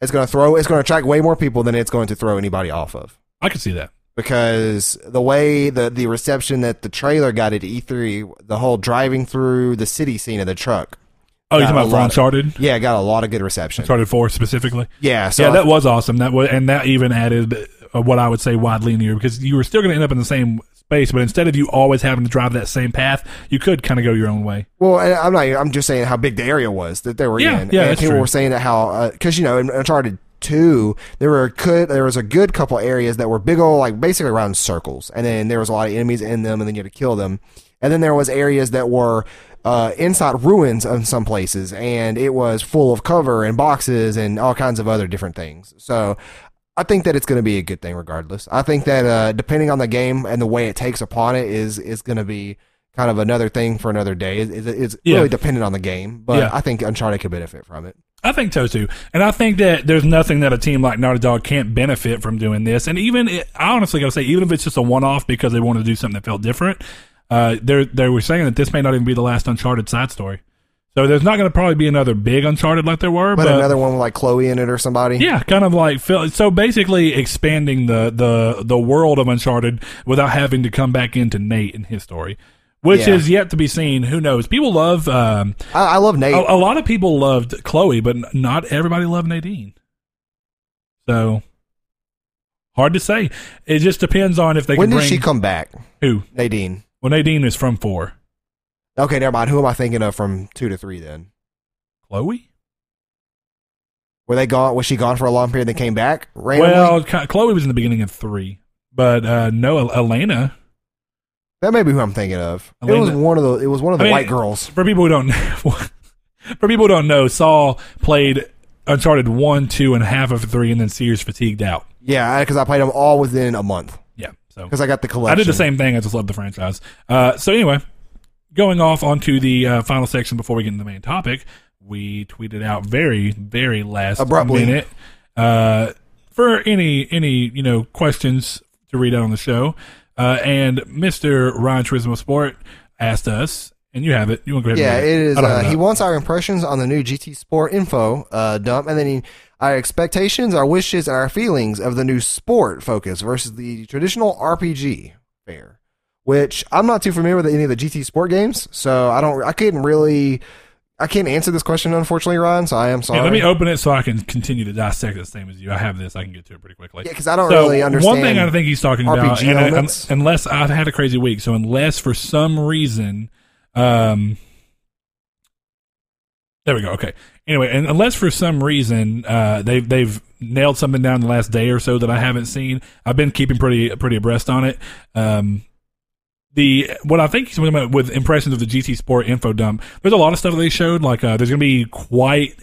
It's going to throw. It's going to attract way more people than it's going to throw anybody off of. I could see that. because the way the the reception that the trailer got at E3, the whole driving through the city scene of the truck, Oh, you're talking about for lot of- Uncharted? yeah, got a lot of good reception. Uncharted Four specifically. Yeah, so yeah, that was awesome. That was, and that even added uh, what I would say wide linear because you were still going to end up in the same space, but instead of you always having to drive that same path, you could kind of go your own way. well, and I'm not. I'm just saying how big the area was that they were Yeah, in. yeah, and people true. were saying that how because you know in Uncharted two there were good there was a good couple areas that were big old like basically around circles, and then there was a lot of enemies in them, and then you had to kill them, and then there was areas that were. Uh, inside ruins in some places, and it was full of cover and boxes and all kinds of other different things. So, I think that it's going to be a good thing regardless. I think that uh, depending on the game and the way it takes upon it is is going to be kind of another thing for another day. It, it, it's Yeah. really dependent on the game, but Yeah. I think Uncharted could benefit from it. I think so too, and I think that there's nothing that a team like Naughty Dog can't benefit from doing this. And even it, I honestly gotta say, even if it's just a one-off because they want to do something that felt different, uh, they they were saying that this may not even be the last Uncharted side story. So there's not going to probably be another big Uncharted like there were, But, but, another one with like Chloe in it or somebody. yeah, kind of like so basically expanding the the the world of Uncharted without having to come back into Nate and his story, which Yeah. is yet to be seen. Who knows? People love. Um, I, I love Nate. a, a lot of people loved Chloe, but not everybody loved Nadine. So hard to say. It just depends on if they when can did bring she come back? who. Nadine. Well, Nadine is from four. Okay, never mind. Who am I thinking of from two to three then? Chloe. Were they gone? Was she gone for a long period? and Then came back randomly. Well, Chloe was in the beginning of three, but uh, no, Elena. that may be who I'm thinking of. It was one of the. It was one of I the mean- white girls. For people who don't, (laughs) for people who don't know, Saul played Uncharted one, two, and half of three, and then Sears fatigued out. Yeah, because I played them all within a month so because I got the collection. I did the same thing. I just love the franchise. Uh, so anyway, going off onto the uh, final section before we get into the main topic, we tweeted out very, very last Abruptly. minute uh, for any any you know questions to read out on the show. Uh, and Mister Ryan Turismo Sport asked us, and you have it. You want to go ahead? Yeah, it is. Uh, he wants our impressions on the new GT Sport info uh, dump, and then he, our expectations, our wishes, and our feelings of the new sport focus versus the traditional RPG fare, Which I'm not too familiar with any of the GT Sport games, so I don't. I couldn't really. I can't answer this question, unfortunately, Ryan. So I am sorry. Yeah, let me open it so I can continue to dissect the same as you. I have this. I can get to it pretty quickly. Yeah, because I don't So really understand. one thing I think he's talking about, RPG and, elements. un- unless I've had a crazy week, so unless for some reason, um, there we go. Okay. Anyway, and unless for some reason uh, they've they've nailed something down the last day or so that I haven't seen, I've been keeping pretty pretty abreast on it. Um, the what I think with impressions of the GT Sport info dump. There's a lot of stuff that they showed. Like uh, there's going to be quite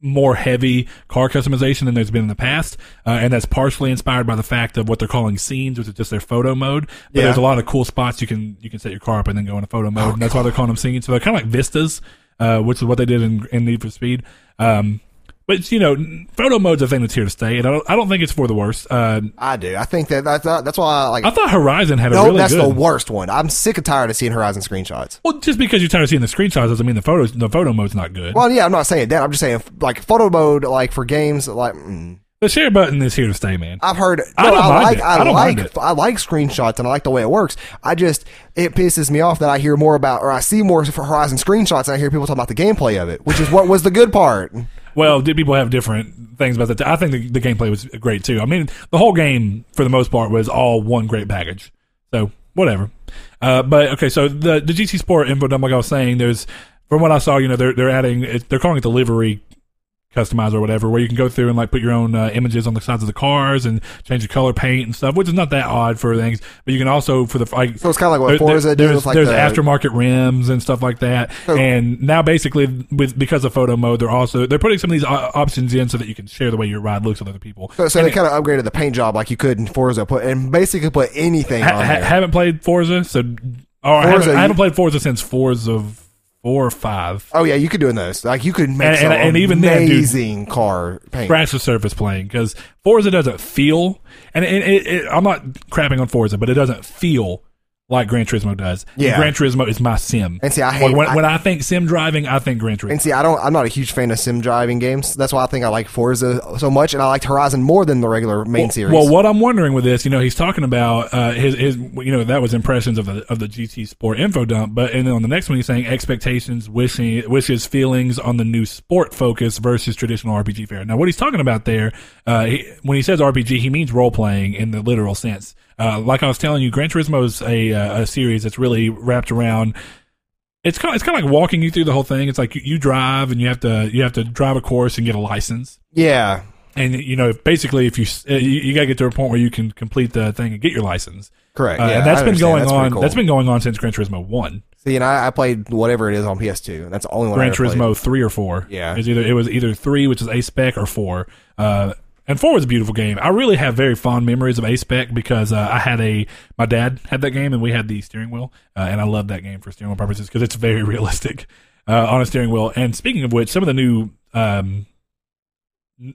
more heavy car customization than there's been in the past, uh, and that's partially inspired by the fact of what they're calling scenes, which is just their photo mode. But Yeah. there's a lot of cool spots you can you can set your car up and then go into photo mode, Oh, and that's why they're calling them scenes. So they're kind of like vistas, uh, which is what they did in, in Need for Speed. Um, but you know, photo mode's a thing that's here to stay, and I don't, I don't think it's for the worst. Uh, I do. I think that that's that's why I like. I thought Horizon had a no, really that's good. the worst one. I'm sick and tired of seeing Horizon screenshots. well, just because you're tired of seeing the screenshots doesn't mean the photos the photo mode's not good. Well, yeah, I'm not saying that. I'm just saying like photo mode, like for games, like. Mm. The share button is here to stay, man. I've heard. I no, mind like. it. I, I don't like. I like screenshots and I like the way it works. I just it pisses me off that I hear more about or I see more for Horizon screenshots and I hear people talk about the gameplay of it, which is what was the good part. (laughs) Well, did people have different things about that? I think the, the gameplay was great too. I mean, the whole game for the most part was all one great package. So whatever. Uh, but okay, so the the GT Sport info dump, like I was saying, there's from what I saw, you know, they're they're adding, they're calling it the livery customize or whatever, where you can go through and like put your own uh, images on the sides of the cars and change the color paint and stuff, which is not that odd for things. But you can also for the like So it's kind of like what there- Forza there- there's, like there's the aftermarket rims and stuff like that. So- and now basically with because of photo mode, they're also they're putting some of these options in so that you can share the way your ride looks with other people. So, so they kind of upgraded the paint job like you could in Forza, put and basically put anything Ha- on ha- haven't played Forza, so or I, haven't, I haven't played Forza since Forza or five. Oh yeah, you could do in those. Like you could make And- some and- and even then, dude, amazing car paint. scratch the surface playing because Forza doesn't feel, and it, it, it, I'm not crapping on Forza, but it doesn't feel like Gran Turismo does. Yeah. Gran Turismo is my sim. And see, I when, hate- when, I- when I think sim driving, I think Gran Turismo. And see, I don't. I'm not a huge fan of sim driving games. That's why I think I like Forza so much, and I liked Horizon more than the regular main series. Well, what I'm wondering with this, you know, he's talking about uh, his his, you know, that was impressions of the of the GT Sport info dump, but and then on the next one he's saying expectations, wishing, wishes, feelings on the new sport focus versus traditional RPG fare. Now, what he's talking about there, uh, he, when he says RPG, he means role playing in the literal sense. Uh, like I was telling you, Gran Turismo is a uh, a series that's really wrapped around it's kind of, it's kind of like walking you through the whole thing. It's like you, you drive and you have to you have to drive a course and get a license. yeah, And you know, basically, if you uh, you, you got to get to a point where you can complete the thing and get your license. correct. Uh, yeah, and that's I been understand. going That's on. cool. That's been going on since Gran Turismo One. See, and I, I played whatever it is on PS2. and That's the only one. Gran I ever played. Turismo three or four. Yeah. it was either it was either three, which is A spec, or four. Uh, and four was a beautiful game. I really have very fond memories of A spec because uh, I had a my dad had that game and we had the steering wheel, uh, and I love that game for steering wheel purposes because it's very (laughs) realistic uh, on a steering wheel. And speaking of which, some of the new um,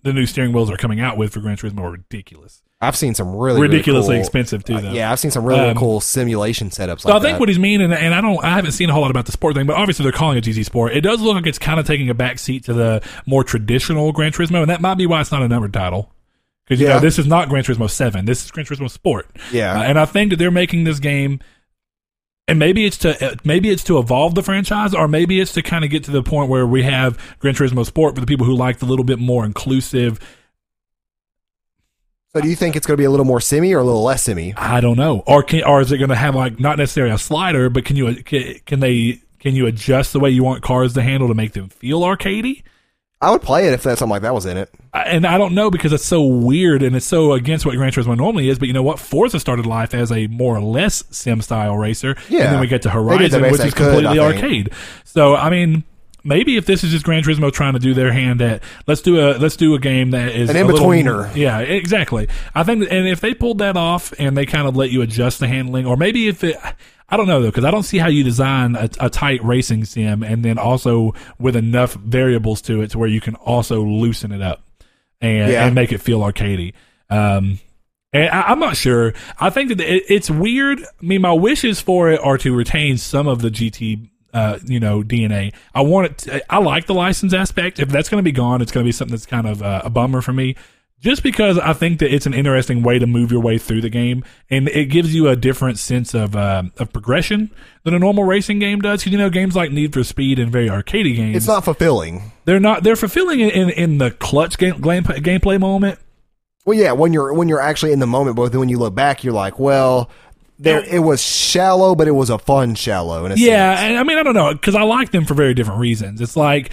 the new steering wheels are coming out with for Gran Turismo are ridiculous, I've seen some really really ridiculously cool- expensive too. uh, Though. yeah, I've seen some really, really Um, cool simulation setups. So like I think that. what he's meaning, and, and I don't, I haven't seen a whole lot about the sport thing, but obviously they're calling it GT Sport. It does look like it's kind of taking a back seat to the more traditional Gran Turismo, and that might be why it's not a numbered title. Because you Yeah. know this is not Gran Turismo Seven, this is Gran Turismo Sport, yeah, Uh, and I think that they're making this game, and maybe it's to uh, maybe it's to evolve the franchise, or maybe it's to kind of get to the point where we have Gran Turismo Sport for the people who like the little bit more inclusive. so do you think it's going to be a little more semi or a little less semi? I don't know, or can, or is it going to have like not necessarily a slider, but can you can, can they can you adjust the way you want cars to handle to make them feel arcadey? I would play it if that something like that was in it. And I don't know because it's so weird and it's so against what Gran Turismo normally is. But you know what? Forza started life as a more or less sim style racer, Yeah. and then we get to They did the Horizon, which is could, completely arcade. So I mean. Maybe if this is just Gran Turismo trying to do their hand at let's do a let's do a game that is An in-betweener. yeah, exactly. I think, and if they pulled that off and they kind of let you adjust the handling, or maybe if it, I don't know though, because I don't see how you design a, a tight racing sim and then also with enough variables to it to where you can also loosen it up and, Yeah. and make it feel arcadey. Um, and I, I'm not sure. I think that it, it's weird. I mean, my wishes for it are to retain some of the GT, uh, you know, DNA. I want it. To, I like the license aspect. If that's going to be gone, it's going to be something that's kind of uh, a bummer for me. Just because I think that it's an interesting way to move your way through the game, and it gives you a different sense of uh, of progression than a normal racing game does. Because you know, games like Need for Speed and very arcadey games, It's not fulfilling. they're not they're fulfilling in in, in the clutch game, game gameplay moment. Well, yeah, when you're when you're actually in the moment, but then when you look back, you're like, well, there it was shallow, but it was a fun shallow. Yeah, sense. and I mean, I don't know because I like them for very different reasons. It's like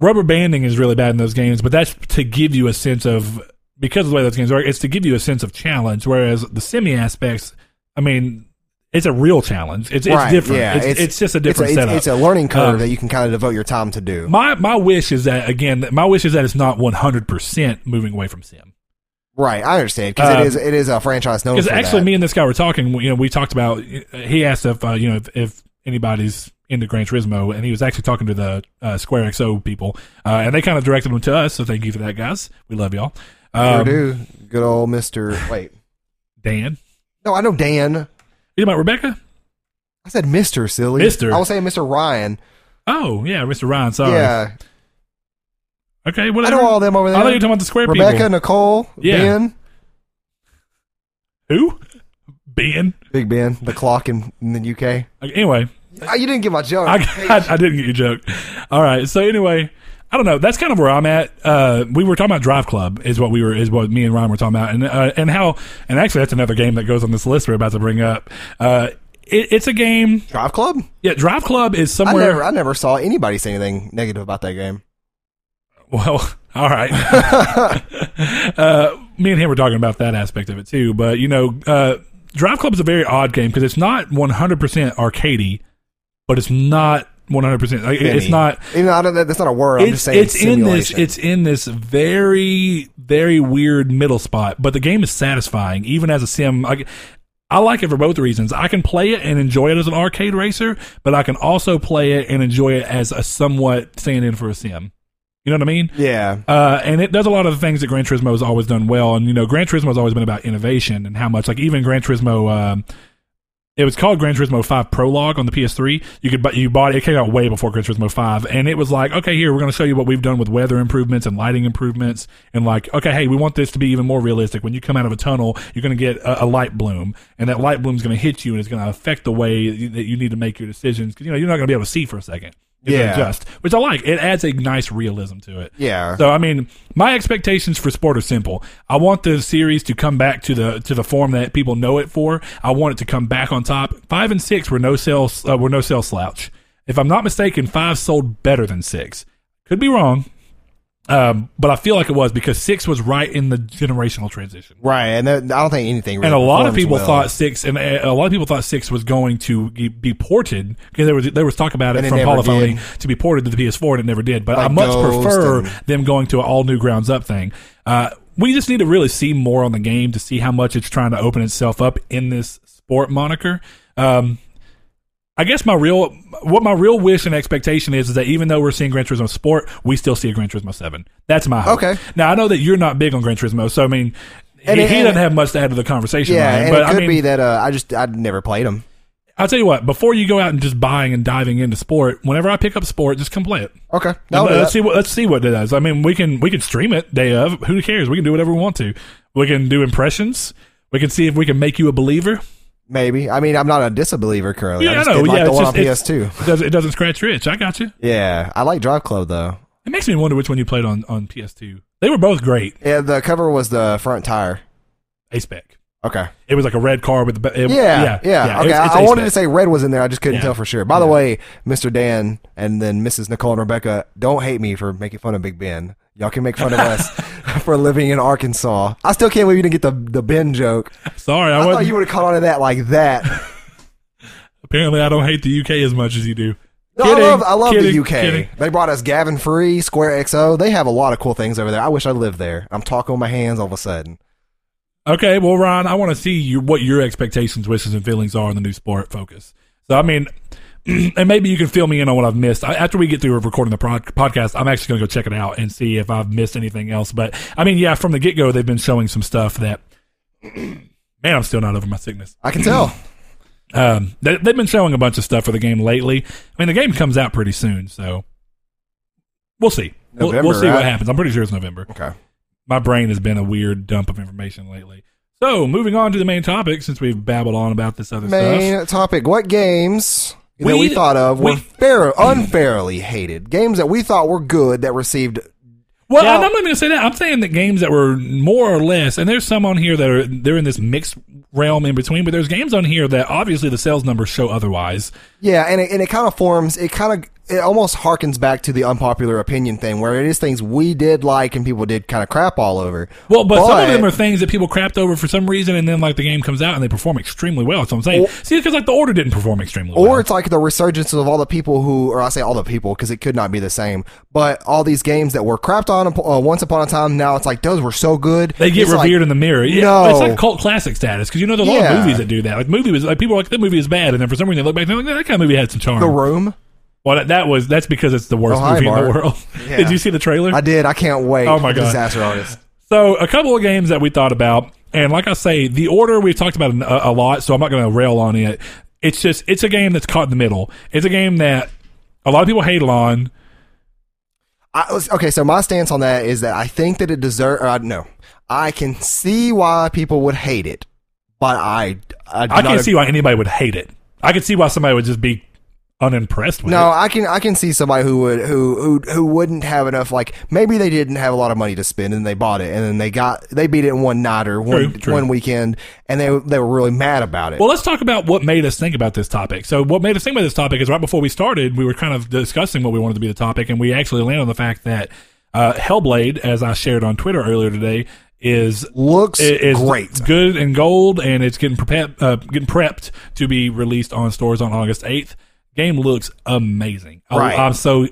rubber banding is really bad in those games, but that's to give you a sense of because of the way those games work. It's to give you a sense of challenge. Whereas the semi aspects, I mean, it's a real challenge. It's it's different. yeah, it's, it's, just a it's different a, setup. It's, it's a learning curve Um, that you can kind of devote your time to do. my my wish is that again, my wish is that it's not one hundred percent moving away from sim. right, I understand because Um, it is it is a franchise known Because actually, that. me and this guy were talking. You know, we talked about. He asked if uh, you know if, if anybody's into Gran Turismo, and he was actually talking to the uh, Square XO people, uh, and they kind of directed him to us. So thank you for that, guys. We love y'all. Sure Um, do. Good old Mister. Wait, Dan, no, I know Dan. you about Rebecca? I said Mister silly. Mister. I was saying Mister Ryan. Oh yeah, Mr. Ryan. Sorry. Yeah, Okay. I Whatever. know all them over there. I thought you were talking about the Square Rebecca, people. Rebecca, Nicole, Yeah. Ben, Who? Ben. Big Ben, the clock in, in the UK. Okay, Anyway, you didn't get my joke. I, (laughs) I, I didn't get your joke. All right. So anyway, I don't know. That's kind of where I'm at. Uh, we were talking about Drive Club is what we were is what me and Ryan were talking about, and uh, and how and actually that's another game that goes on this list we're about to bring up. Uh, it, it's a game. Drive Club. Yeah, Drive Club is I somewhere. never, I never saw anybody say anything negative about that game. Well, (laughs) all right. (laughs) uh, me and him were talking about that aspect of it too. But you know, uh, Drive Club is a very odd game because it's not 100 percent arcadey, but it's not 100. percent Like it's not. Even though I don't, that's not a word. I'm it's just saying it's in this simulation. it's in this very very weird middle spot but the game is satisfying even as a sim like I like it for both reasons. I can play it and enjoy it as an arcade racer, but I can also play it and enjoy it as a somewhat stand in for a sim. You know what I mean? Yeah. Uh, and it does a lot of the things that Gran Turismo has always done well. And, you know, Gran Turismo has always been about innovation and how much, like, even Gran Turismo, um, it was called Gran Turismo 5 Prologue on the PS3. You could, but you bought it, it came out way before Gran Turismo 5. And it was like, okay, here, we're going to show you what we've done with weather improvements and lighting improvements. And like, okay, hey, we want this to be even more realistic. When you come out of a tunnel, you're going to get a, a light bloom. And that light bloom is going to hit you and it's going to affect the way that you need to make your decisions. Cause, you know, you're not going to be able to see for a second. Yeah. Adjust, which I like. It adds a nice realism to it. Yeah. So I mean, my expectations for sport are simple. I want the series to come back to the to the form that people know it for. I want it to come back on top. Five and six were no sales uh, were no sales slouch. If I'm not mistaken, five sold better than six. Could be wrong, um, but I feel like it was because six was right in the generational transition. right. And there- I don't think anything. Really And a lot of people well. thought six, and a lot of people thought six was going to be ported because there was there was talk about it And from polyphony did. to be ported to the PS4, and it never did. But I much prefer and- them going to an all new grounds up thing. Uh, we just need to really see more on the game to see how much it's trying to open itself up in this sport moniker. Um, I guess my real, what my real wish and expectation is, is that even though we're seeing Gran Turismo Sport, we still see a Gran Turismo Seven. That's my hope. Okay. Now I know that you're not big on Gran Turismo, so I mean, And he, it- he doesn't have much to add to the conversation. Yeah, Ryan, and but it could I mean, be that uh, I just I'd never played them. I'll tell you what. Before you go out and just buying and diving into sport, whenever I pick up sport, just come play it. Okay, let's see what let's see what it does. I mean, we can we can stream it day of. Who cares? We can do whatever we want to. We can do impressions. We can see if we can make you a believer. Maybe. I mean, I'm not a disbeliever currently. Yeah, I just I know. like yeah, the one just, on PS2. It doesn't, it doesn't scratch your itch. I got you. Yeah, I like Drive Club though. It makes me wonder which one you played on on PS2. They were both great. Yeah, the cover was the front tire. A spec. Okay. It was like a red car with the it- Yeah, yeah. okay, it's- it's I, wanted to say red was in there. I just couldn't Yeah. tell for sure. By the way, Mr. Dan and then Mrs. Nicole and Rebecca, don't hate me for making fun of Big Ben. Y'all can make fun of us (laughs) for living in Arkansas. I still can't believe you didn't get the the Ben joke. Sorry, I, I, thought wasn't. you would have caught on to that like that. (laughs) apparently, I don't hate the UK as much as you do. No, Kidding, I love I love kidding, the UK. kidding. They brought us Gavin Free, Square XO. They have a lot of cool things over there. I wish I lived there. I'm talking with my hands all of a sudden. Okay, well, Ron, I want to see your, what your expectations, wishes, and feelings are on the new sport focus. So, I mean, (clears throat) and maybe you can fill me in on what I've missed. I, after we get through recording the prod, podcast, I'm actually going to go check it out and see if I've missed anything else. But, I mean, yeah, from the get go, they've been showing some stuff that, (clears throat) man, I'm still not over my sickness. I can tell. (clears throat) Um, they, they've been showing a bunch of stuff for the game lately. I mean, the game comes out pretty soon, so we'll see. We'll, we'll see what happens. I'm pretty sure it's November. Okay. my brain has been a weird dump of information lately. So, moving on to the main topic, since we've babbled on about this other stuff. Main topic: What games that We- we thought of were we- fair, unfairly hated? Games that we thought were good that received. Well, Now- I'm not even going to say that. I'm saying that games that were more or less, and there's some on here that are they're in this mixed realm in between, but there's games on here that obviously the sales numbers show otherwise. Yeah, and it, and it kind of forms. It kind of it almost harkens back to the unpopular opinion thing, where it is things we did like and people did kind of crap all over. Well, but, some of them are things that people crapped over for some reason, and then like the game comes out and they perform extremely well. That's what I'm saying. Or- See, because like the order didn't perform extremely Or well. Or it's like the resurgence of all the people who, or I say all the people because it could not be the same, but all these games that were crapped on uh, once upon a time, now it's like those were so good. They get It's like- revered in the mirror. Yeah, No. it's like cult classic status because you know there's a lot Yeah. of movies that do that. Like movies, like people are like that movie is bad, and then for some reason they look back and they're like that kind of movie had some charm. the room. Well, that, that was that's because it's the worst Oh, hi, movie in the world. (laughs) Yeah. Did you see the trailer? I did. I can't wait. Oh my God. Disaster artist. So a couple of games that we thought about, and like I say, the order we've talked about a, a lot, so I'm not going to rail on it. It's just it's a game that's caught in the middle. It's a game that a lot of people hate on. I, was- okay, so my stance on that is that I think that it deserves. Uh, no, I can see why people would hate it, but I I, do I not can't see why anybody would hate it. I can see why somebody would just be unimpressed with No, it. I can I can see somebody who would who who who wouldn't have enough. Like maybe they didn't have a lot of money to spend and they bought it and then they got they beat it in one night or one True, true. one weekend and they they were really mad about it. Well, let's talk about what made us think about this topic. So, what made us think about this topic is right before we started, we were kind of discussing what we wanted to be the topic, and we actually landed on the fact that uh, Hellblade, as I shared on Twitter earlier today, is Looks is great. good and gold, and it's getting prepared, uh, getting prepped to be released on stores on August eighth. Game looks amazing. I- Right. I'm so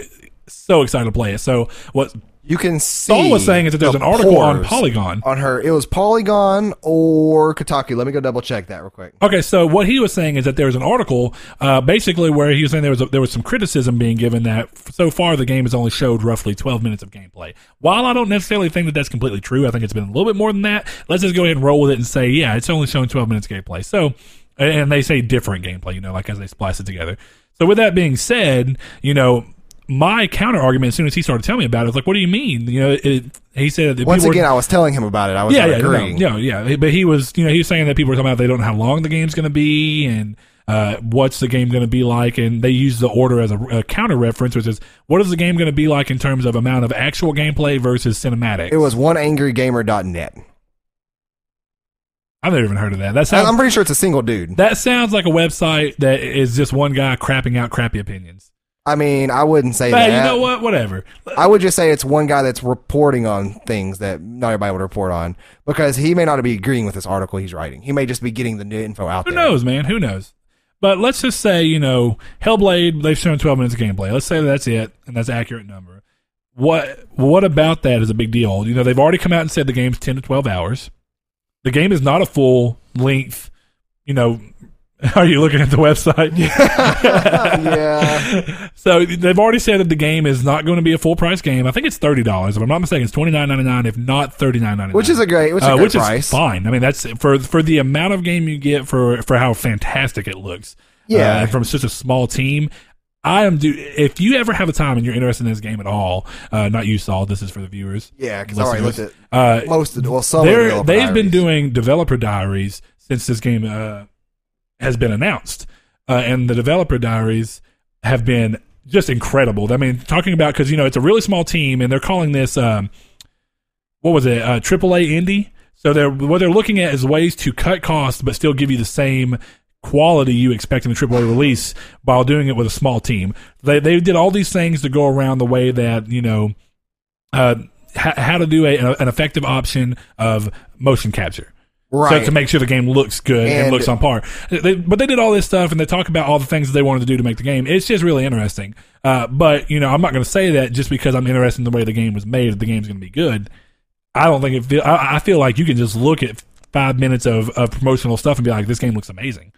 so excited to play it. So what You can see. I was saying is that there's the an article on Polygon. on her. It was Polygon or Kotaku. Let me go double check that real quick. Okay, so what he was saying is that there was an article, uh, basically where he was saying there was a, there was some criticism being given that so far the game has only showed roughly 12 minutes of gameplay. While I don't necessarily think that that's completely true, I think it's been a little bit more than that. Let's just go ahead and roll with it and say, yeah, it's only showing 12 minutes of gameplay. So, and they say different gameplay, you know, like as they splice it together. So with that being said, you know. My counter argument, as soon as he started telling me about it, was like, "What do you mean?" You know, it, he said that Once people were- again, I was telling him about it. I was yeah, not yeah, agreeing. no, yeah. But he was, you know, he was saying that people were talking about they don't know how long the game's going to be and uh, what's the game going to be like, and they use the order as a, a counter reference, which is what is the game going to be like in terms of amount of actual gameplay versus cinematic. It was oneangrygamer.net. I've never even heard of that. That sounds I'm pretty sure it's a single dude. that sounds like a website that is just one guy crapping out crappy opinions. I mean, I wouldn't say Hey, that. you know what? Whatever. I would just say it's one guy that's reporting on things that not everybody would report on because he may not be agreeing with this article he's writing. He may just be getting the new info out Who there. knows, man? Who knows? But let's just say, you know, Hellblade, they've shown 12 minutes of gameplay. Let's say that's it, and that's an accurate number. What what about that is a big deal? You know, they've already come out and said the game's 10 to 12 hours. The game is not a full length, you know, (laughs) are you looking at the website? (laughs) yeah. So they've already said that the game is not going to be a full price game. I think it's thirty dollars. If I'm not mistaken, it's twenty nine ninety nine. If not thirty nine ninety nine, Which is a great, which is a uh, which is fine. I mean, that's for for the amount of game you get for for how fantastic it looks. Yeah. uh, from such a small team. I am. Do if you ever have a time and you're interested in this game at all, uh, not you, Saul. This is for the viewers. Yeah, because I already looked at Uh, most of the, well, some the they're, developer they've been doing developer diaries since this game uh, has been announced, uh, and the developer diaries have been just incredible. I mean, talking about because you know it's a really small team, and they're calling this um, what was it, uh, AAA indie. So they're what they're looking at is ways to cut costs but still give you the same quality you expect in a AAA release while doing it with a small team. They they did all these things to go around the way that you know uh, ha- how to do a, an effective option of motion capture. right. So to make sure the game looks good and, And- looks on par. They, but they did all this stuff and they talk about all the things that they wanted to do to make the game. It's just really interesting. Uh, but you know, I'm not going to say that just because I'm interested in the way the game was made. The game's going to be good. I don't think it. Feel, I, I feel like you can just look at five minutes of, of promotional stuff and be like, this game looks amazing.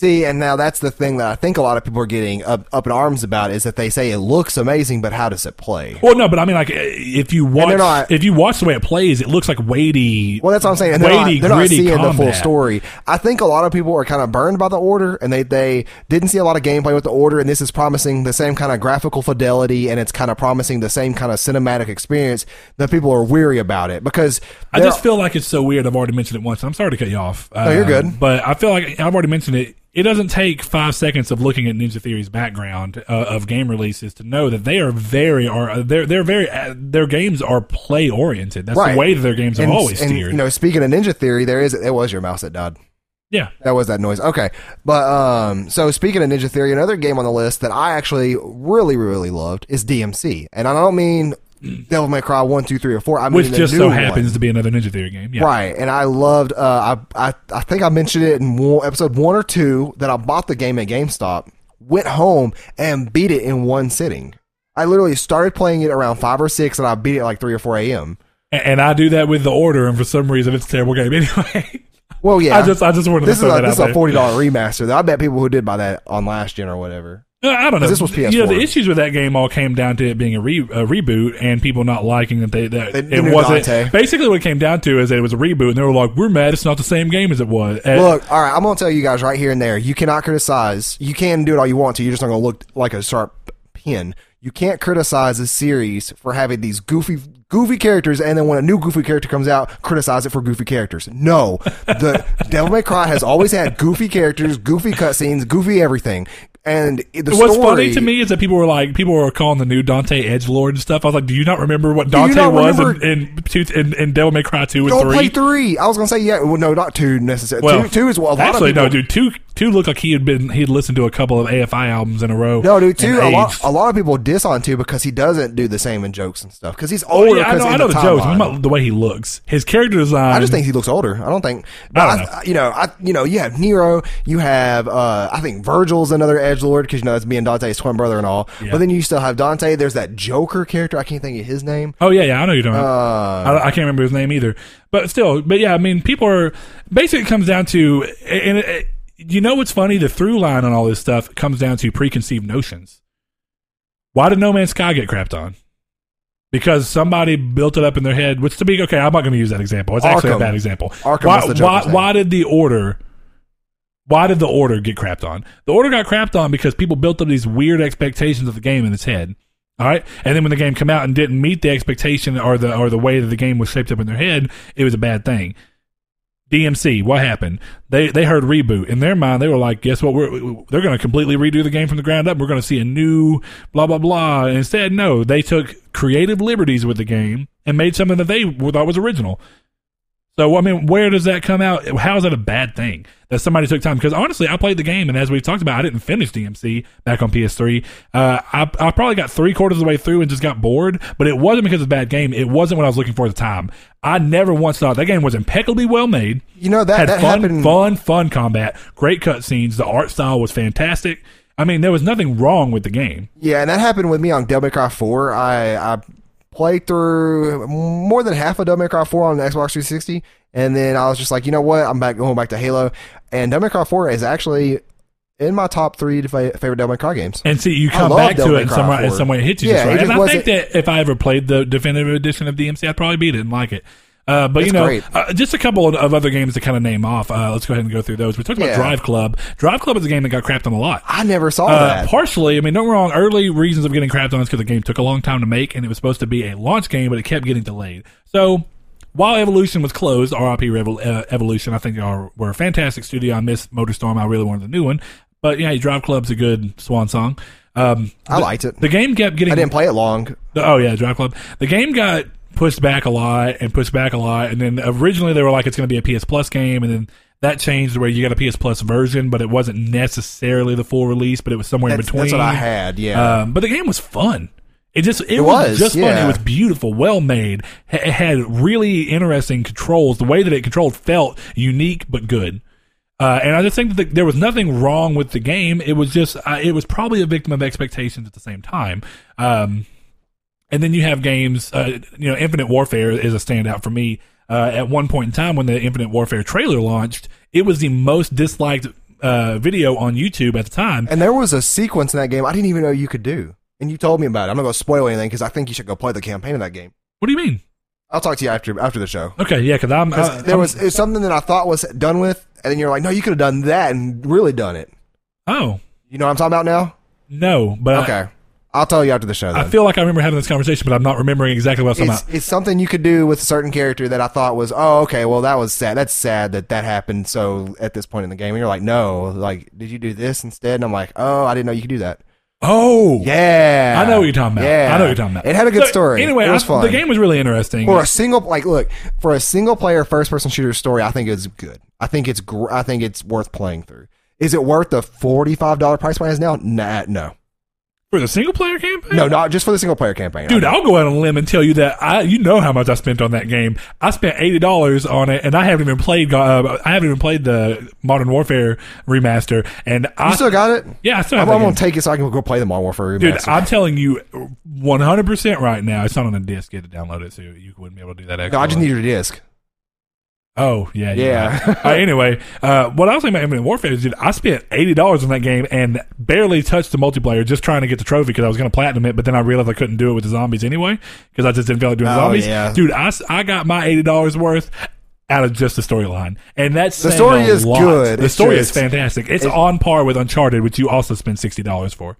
See, and now that's the thing that I think a lot of people are getting up, up in arms about is that they say it looks amazing, but how does it play? Well, no, but I mean, like, if you watch, not- if you watch the way it plays, it looks like weighty. Well, that's what I'm saying. And they're, not, they're not seeing the full story. I think a lot of people are kind of burned by the order, and they, they didn't see a lot of gameplay with the order. And this is promising the same kind of graphical fidelity, and it's kind of promising the same kind of cinematic experience that people are weary about it because I just feel like it's so weird. I've already mentioned it once. I'm sorry to cut you off. Uh, you're good. But I feel like I've already mentioned it. It doesn't take five seconds of looking at Ninja Theory's background uh, of game releases to know that they are very are they're they're very uh, their games are play oriented. That's Right. the way that their games have and, always and, steered. You know, speaking of Ninja Theory, there is it was your mouse that died. yeah. That was that noise. Okay. But um so speaking of Ninja Theory, another game on the list that I actually really, really loved is DMC. And I don't mean Devil May Cry one, two, three, or four. I mean Which just so one. happens to be another Ninja Theory game. Yeah. Right. And I loved uh I I I think I mentioned it in one, episode one or two that I bought the game at GameStop, went home and beat it in one sitting. I literally started playing it around five or six and I beat it like three or four AM. And, and I do that with the order, and for some reason, it's a terrible game (laughs) anyway. Well yeah. I just I just wanted this to is a, that this is a forty dollar remaster. though. I bet people who did buy that on last gen or whatever. Uh, I don't know. this was You know, the issues with that game all came down to it being a, re- a reboot and people not liking that they that They- they it wasn't. Dante. Basically, what it came down to is that it was a reboot, and they were like, "We're mad. It's not the same game as it was." And- Look, all right, I'm gonna tell you guys right here and there. You cannot criticize. You can do it all you want to. You're just not gonna look like a sharp pin. You can't criticize a series for having these goofy, goofy characters, and then when a new goofy character comes out, criticize it for goofy characters. No, the (laughs) Devil May Cry has always had goofy characters, goofy cutscenes, goofy everything, and the What's story. funny to me is that people were like, people were calling the new Dante Edge Lord and stuff. I was like, do you not remember what Dante was remember- in, in, in, in Devil May Cry two and Don't three? play three. I was gonna say yeah. Well, no, not two necessarily. Well, two, two is what a lot actually, of people. no, dude. Two two looked like he had been he'd listened to a couple of AFI albums in a row. No, dude. Two. A lot, a lot of people diss on two because he doesn't do the same in jokes and stuff. Because he's Oh, older. yeah, I know, I know the, jokes. I'm about the way he looks. His character design. I just think he looks older. I don't think. But I I don't know. you know, I you know, you have Nero. You have, uh I think Vergil's another edge lord because you know that's being Dante's twin brother and all. Yeah. But then you still have Dante. There's that Joker character. I can't think of his name. Oh yeah, yeah, I know you don't. Uh, I, I can't remember his name either. But still, but yeah, I mean, people are basically it comes down to, and it, it- you know what's funny? The through line on all this stuff comes down to preconceived notions. Why did No Man's Sky get crapped on? Because somebody built it up in their head. Which to be okay, I'm not going to use that example. It's actually a bad example. Arkham why, was the why, name. why did the order? Why did the order get crapped on? The order got crapped on because people built up these weird expectations of the game in its head. All right, and then when the game came out and didn't meet the expectation or the or the way that the game was shaped up in their head, it was a bad thing. DMC, what happened? They they heard reboot in their mind. They were like, guess what? We're they're going to completely redo the game from the ground up. We're going to see a new blah blah blah. And instead, no, they took creative liberties with the game and made something that they thought was original. So I mean, where does that come out? How is that a bad thing that somebody took time? Because honestly, I played the game, and as we've talked about, I didn't finish DMC back on PS3. Uh, I, I probably got three quarters of the way through and just got bored. But it wasn't because it's a bad game. It wasn't what I was looking for at the time. I never once thought that game was impeccably well made. you know that Had that fun, happened. fun, fun combat, great cutscenes. The art style was fantastic. I mean, there was nothing wrong with the game. Yeah, and that happened with me on Devil May Cry 4. I, I played through more than half of Devil May Cry 4 on the Xbox 360, and then I was just like, you know what? I'm back going back to Halo, and Devil May Cry 4 is actually in my top three favorite Devil May Cry games. And see, you come back Devil to it in Cry some, way- in 4. some way it hits you Yeah, just right. And I think that if I ever played the definitive edition of DMC, I'd probably beat it and like it. Uh, but you know, uh, just a couple of, of other games to kind of name off. Uh, let's go ahead and go through those. We talked about Yeah. Drive Club. Drive Club is a game that got crapped on a lot. I never saw Uh, that. partially, I mean, don't wrong. Early reasons of getting crapped on is because the game took a long time to make, and it was supposed to be a launch game, but it kept getting delayed. So, while Evolution was closed, RIP Revol- uh, Evolution, I think are were a fantastic studio. I missed Motorstorm. I really wanted the new one, but yeah, Drive Club's a good swan song. Um, I the- liked it. The game kept getting I didn't play it long. Oh yeah, Drive Club. The game got pushed back a lot and pushed back a lot, and then originally they were like it's going to be a PS Plus game, and then that changed where you got a PS Plus version, but it wasn't necessarily the full release, but it was somewhere That's, in between. that's what I had. Yeah. Um, but the game was fun. It just it, was, was, just fun. It was beautiful, well made. It had really interesting controls. The way that it controlled felt unique but good. Uh, and I just think that the, there was nothing wrong with the game. It was just uh, it was probably a victim of expectations at the same time. Um, and then you have games, uh, you know, Infinite Warfare is a standout for me. Uh, at one point in time, when the Infinite Warfare trailer launched, it was the most disliked uh, video on YouTube at the time. and there was a sequence in that game I didn't even know you could do. And you told me about it. I'm not going to spoil anything because I think you should go play the campaign of that game. What do you mean? I'll talk to you after after the show. Okay, yeah, because I'm 'Cause uh, there I'm- was it's something that I thought was done with, and then you're like, no, you could have done that and really done it. oh You know what I'm talking about now? no, but I- Okay. I'll tell you after the show. I, feel like I remember having this conversation, but I'm not remembering exactly what it's, about. it's something you could do with a certain character that I thought was, oh, okay, well, that was sad. That's sad that that happened. So at this point in the game, and you're like, no, like, did you do this instead? And I'm like, oh, I didn't know you could do that. Oh, Yeah, I know what you're talking about. Yeah, I know what you're talking about. It had a good So, story. Anyway, it was I- fun. the game was really interesting. for a single like look for a single player first person shooter story i think it's good i think it's gr- i think it's worth playing through is it worth the $45 price point it has now nah, no for the single player campaign. no not just for the single player campaign Dude, I'll go out on a limb and tell you that I, you know how much I spent on that game. I spent eighty dollars on it, and I haven't even played. Uh, I haven't even played the Modern Warfare remaster. And I you still got it yeah, I still i'm, I'm gonna take it so i can go play the modern warfare Dude, remaster. I'm telling you, one hundred percent right now. It's not on a disc. You had to download it, so you wouldn't be able to do that. no, i just need your disc Oh yeah, Yeah. right. uh, anyway, uh, what I was saying about Infinite Warfare is, dude, I spent eighty dollars on that game and barely touched the multiplayer, just trying to get the trophy because I was going to platinum it, but then I realized I couldn't do it with the zombies anyway because I just didn't feel like doing Oh, zombies. yeah. Dude, I got my eighty dollars worth out of just the storyline, and that's The story is lot. good. The It's story is fantastic. It's it- on par with Uncharted, which you also spent sixty dollars for.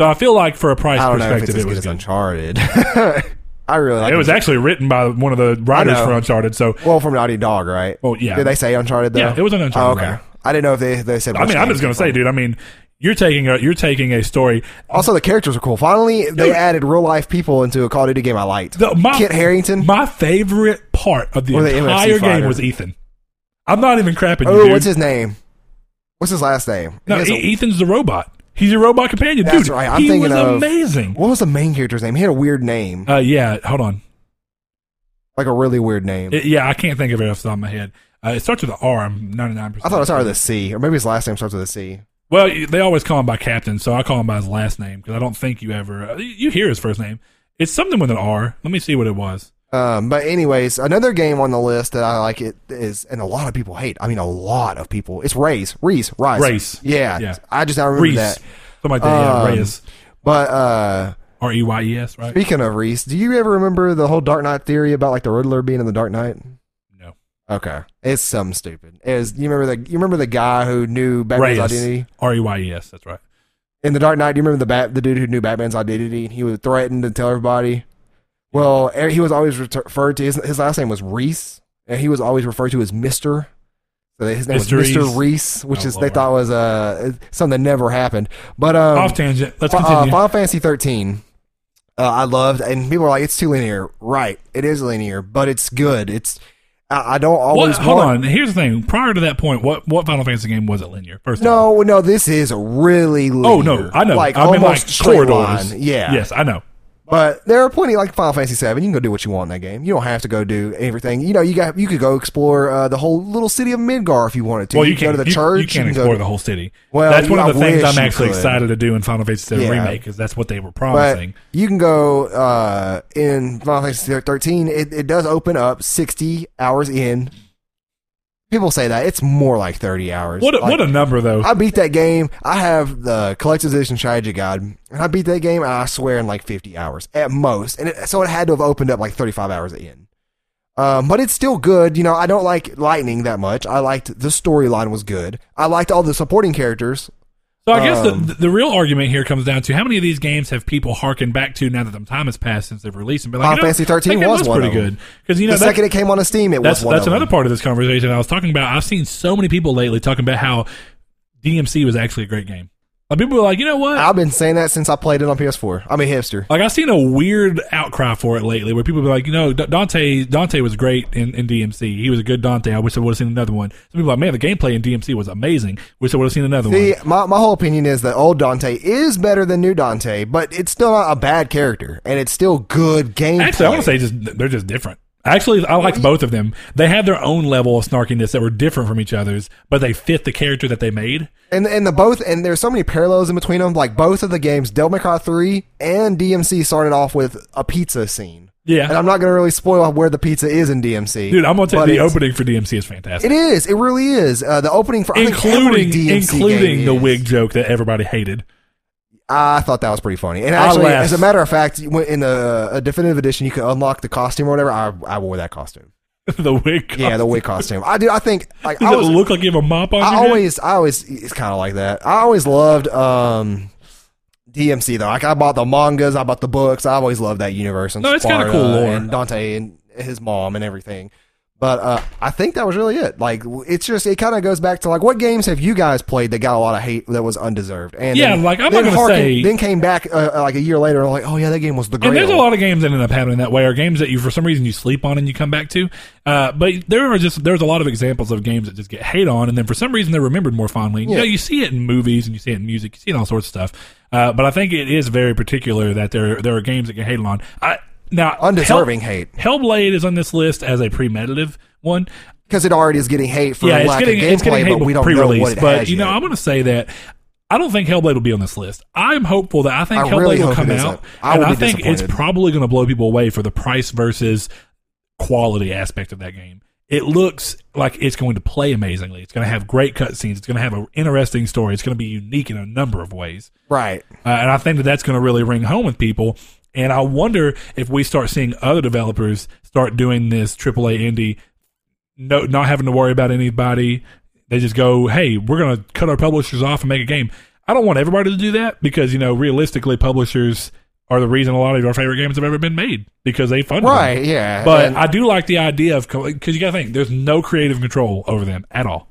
So I feel like for a price i don't know if perspective, it's it was as good. uncharted (laughs) i really like It was actually written by one of the writers for Uncharted, so well from naughty dog right Well, yeah. did they say uncharted though Yeah, it was an Uncharted oh, okay writer. i didn't know if they, they said I mean, I'm just gonna say, dude. I mean, you're taking a you're taking a story. Also, the characters are cool. Finally, they Dude. added real life people into a Call of Duty game I liked. The, my, Kit Harington. My favorite part of the Or entire game was Ethan. I'm not even crapping oh, what's his name? What's his last name? No, He has a- Ethan's the robot. He's your robot companion, That's dude. right. I'm he thinking was of- amazing. what was the main character's name? He had a weird name, Uh, yeah, hold on. like a really weird name. It- yeah, I can't think of it off the top of my head. Uh, it starts with an R. I'm 99. I thought it started with a C, or maybe his last name starts with a C. Well, you- they always call him by Captain, so I call him by his last name because I don't think you ever uh, you hear his first name. It's something with an R. Let me see what it was. Um, but anyways, another game on the list that I like it is, and a lot of people hate. I mean, a lot of people. It's Race, Reese, Rise, Race. Yeah, Yeah. I just I remember Reese, that. something like that. yeah, Um, Reyes, But uh, R E Y E S, right? speaking of Reese, do you ever remember the whole Dark Knight theory about like the Riddler being in the Dark Knight? No, Okay, it's something stupid. Is you remember the you remember the guy who knew Batman's Reyes, identity R E Y E S. That's right. in the Dark Knight? Do you remember the bat the dude who knew Batman's identity? He would threaten to tell everybody. Well, er- he was always referred to his his last name was Reese, and he was always referred to as Mister. So his name Mr. was Mister Reese. Reese, which Oh, is they thought was uh something that never happened. But um, Off tangent. Let's uh, continue. Final Fantasy 13. Uh, I loved, and people are like, "It's too linear." Right, it is linear, but it's good. It's I, I don't What, always hold want- on. Here's the thing. Prior to that point, what what Final Fantasy game was it linear? First, No, no, this is a really linear. Oh no, I know. like I mean, almost like corridors. line. Yeah, Yes, I know. But there are plenty like Final Fantasy Seven. You can go do what you want in that game. You don't have to go do everything. You know, you got you could go explore uh, the whole little city of Midgar if you wanted to. Well, you, can can't go to the you, church. You can't can explore to- the whole city. Well, that's one of the I things I'm actually excited to do in Final Fantasy VII Yeah. Remake because that's what they were But promising. you can go uh, in Final Fantasy 13. It, it does open up 60 hours in. People say that it's more like 30 hours. what a, Like, what a number though. I beat that game. I have the collector's edition strategy guide, and I beat that game. I swear in like 50 hours at most, and it, so it had to have opened up like 35 hours in. Um, but it's still good. You know, I don't like Lightning that much. I liked the storyline was good. I liked all the supporting characters. So I guess Um, the, the real argument here comes down to how many of these games have people harkened back to now that the time has passed since they've released them? But like, Final you know, Fantasy 13 that game was one pretty good because you know the second it came on a Steam, it that's was one that's another them. part of this conversation I was talking about. I've seen so many people lately talking about how DMC was actually a great game. Like people were like, you know what? I've been saying that since I played it on PS4. I'm a hipster. Like I've seen a weird outcry for it lately, where people be like, you know, D- Dante Dante was great in, in DMC. He was a good Dante. I wish I would have seen another one. Some people are like, man, the gameplay in DMC was amazing. Wish I would have seen another See, one. my, my whole opinion is that old Dante is better than new Dante, but it's still not a bad character, and it's still good gameplay. Actually, I want to say just they're just different. Actually, I liked both of them. They had their own level of snarkiness that were different from each other's, but they fit the character that they made. And and the both and there's so many parallels in between them. Like both of the games, Devil May Cry three and DMC started off with a pizza scene. Yeah. And I'm not gonna really spoil where the pizza is in DMC. Dude, I'm gonna tell you, the opening for DMC is fantastic, It is. It really is. Uh, the opening for I think every including DMC including the is. wig joke that everybody hated. I thought that was pretty funny. And actually, as a matter of fact, in the a definitive edition, you can unlock the costume or whatever. I I wore that costume. (laughs) the wig. Yeah, the wig costume. I do. I think like Does I was. it look like you have a mop on? I your head? always, I always, it's kind of like that. I always loved um, DMC though. Like I bought the mangas, I bought the books. I always loved that universe. And No, it's kinda cool lore. And Dante and his mom and everything. But uh, I think that was really it. Like it's just it kind of goes back to like what games have you guys played that got a lot of hate that was undeserved? And Yeah, then- like, I'm not gonna harken- say- then came back uh, like a year later and like oh yeah that game was the great. And there's a lot of games that end up happening that way, or games that you for some reason you sleep on and you come back to. Uh, but there are just there's a lot of examples of games that just get hate on, and then for some reason they're remembered more fondly. You Yeah. know, you see it in movies and you see it in music, you see it in all sorts of stuff. Uh, but I think it is very particular that there there are games that get hated on. I now undeserving hate Hellblade is on this list as a premeditative one. because it already is getting hate for yeah, it's getting of it's getting gameplay, hate but we don't know what it but has you know, yet. I'm going to say that. I don't think Hellblade will be on this list. I'm hopeful that I think I Hellblade really will come out. I and I think it's probably going to blow people away for the price versus quality aspect of that game. It looks like it's going to play amazingly. It's going to have great cutscenes. It's going to have an interesting story. It's going to be unique in a number of ways. right. Uh, and I think that that's going to really ring home with people. And I wonder if we start seeing other developers start doing this AAA indie, no, not having to worry about anybody. They just go, hey, we're going to cut our publishers off and make a game. I don't want everybody to do that because, you know, realistically, publishers are the reason a lot of our favorite games have ever been made because they them. Right. Yeah. But And- I do like the idea of, because you got to think, there's no creative control over them at all.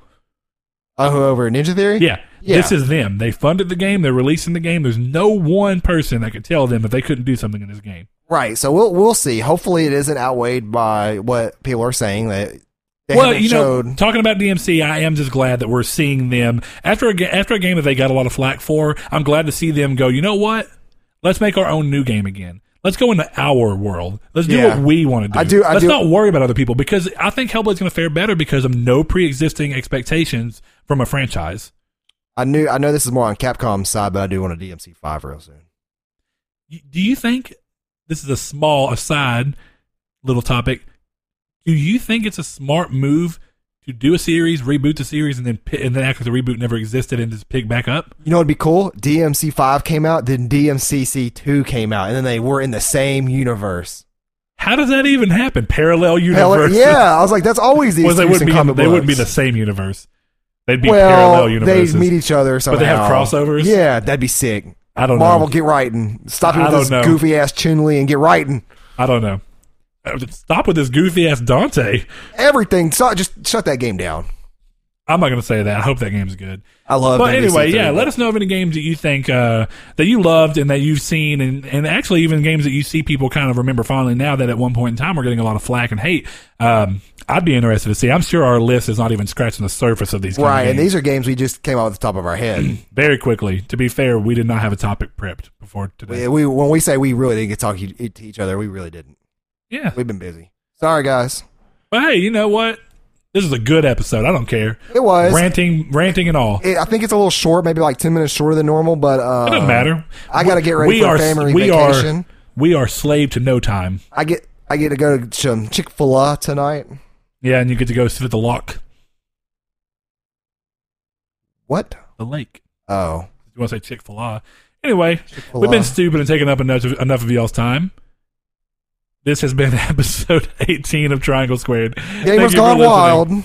Oh, over Ninja Theory? Yeah. Yeah. This is them. They funded the game. They're releasing the game. There's no one person that could tell them that they couldn't do something in this game. Right. So we'll we'll see. Hopefully it isn't outweighed by what people are saying that They well, you know, showed- talking about DMC, I am just glad that we're seeing them after a, after a game that they got a lot of flack for. I'm glad to see them go. You know what? Let's make our own new game again. Let's go into our world. Let's do Yeah. what we want to do. I do- I Let's do- not worry about other people because I think Hellblade's going to fare better because of no pre-existing expectations from a franchise. I knew I know this is more on Capcom's side, but I do want a DMC five real soon. Do you think this is a small aside, little topic? Do you think it's a smart move to do a series, reboot the series, and then and then act like the reboot never existed and just pick back up? You know what'd be cool? DMC five came out, then DMCC two came out, and then they were in the same universe. How does that even happen? Parallel universe? yeah, I was like, that's always the Well, they wouldn't be. They wouldn't be the same universe. They'd be well, parallel universes. They meet each other somehow. they have crossovers? Yeah, that'd be sick. I don't Marvel, know. Marvel, get writing. Stop it with this know. goofy ass Chun Li and get writing. I don't know. Stop with this goofy ass Dante. Everything. So, just shut that game down. I'm not going to say that. I hope that game's good. I love. But anyway, NBC3, yeah, let us know of any games that you think uh, that you loved and that you've seen, and, and actually even games that you see people kind of remember fondly now that at one point in time we're getting a lot of flack and hate. Um, I'd be interested to see. I'm sure our list is not even scratching the surface of these. kind of Right, and these are games we just came off the top of our head. (clears throat) very quickly. To be fair, we did not have a topic prepped before today. we, we when we say we really didn't get to talk to each other, we really didn't. Yeah, We've been busy. Sorry, guys. but hey, you know what? This is a good episode. I don't care. It was. ranting, ranting, and all. It, I think it's a little short, maybe like ten minutes shorter than normal, but uh, It doesn't matter. I got to get ready we for are family we vacation. are we are slave to no time. I get I get to go to some Chick Fil A tonight. Yeah, and you get to go sit at the lock, What? the lake. Oh, You want to say Chick Fil A? Anyway, Chick-fil-A. we've been stupid and taking up enough of, enough of y'all's time. This has been (laughs) episode 18 of Triangle Squared. Thank Gamers you for Gone listening. Wild.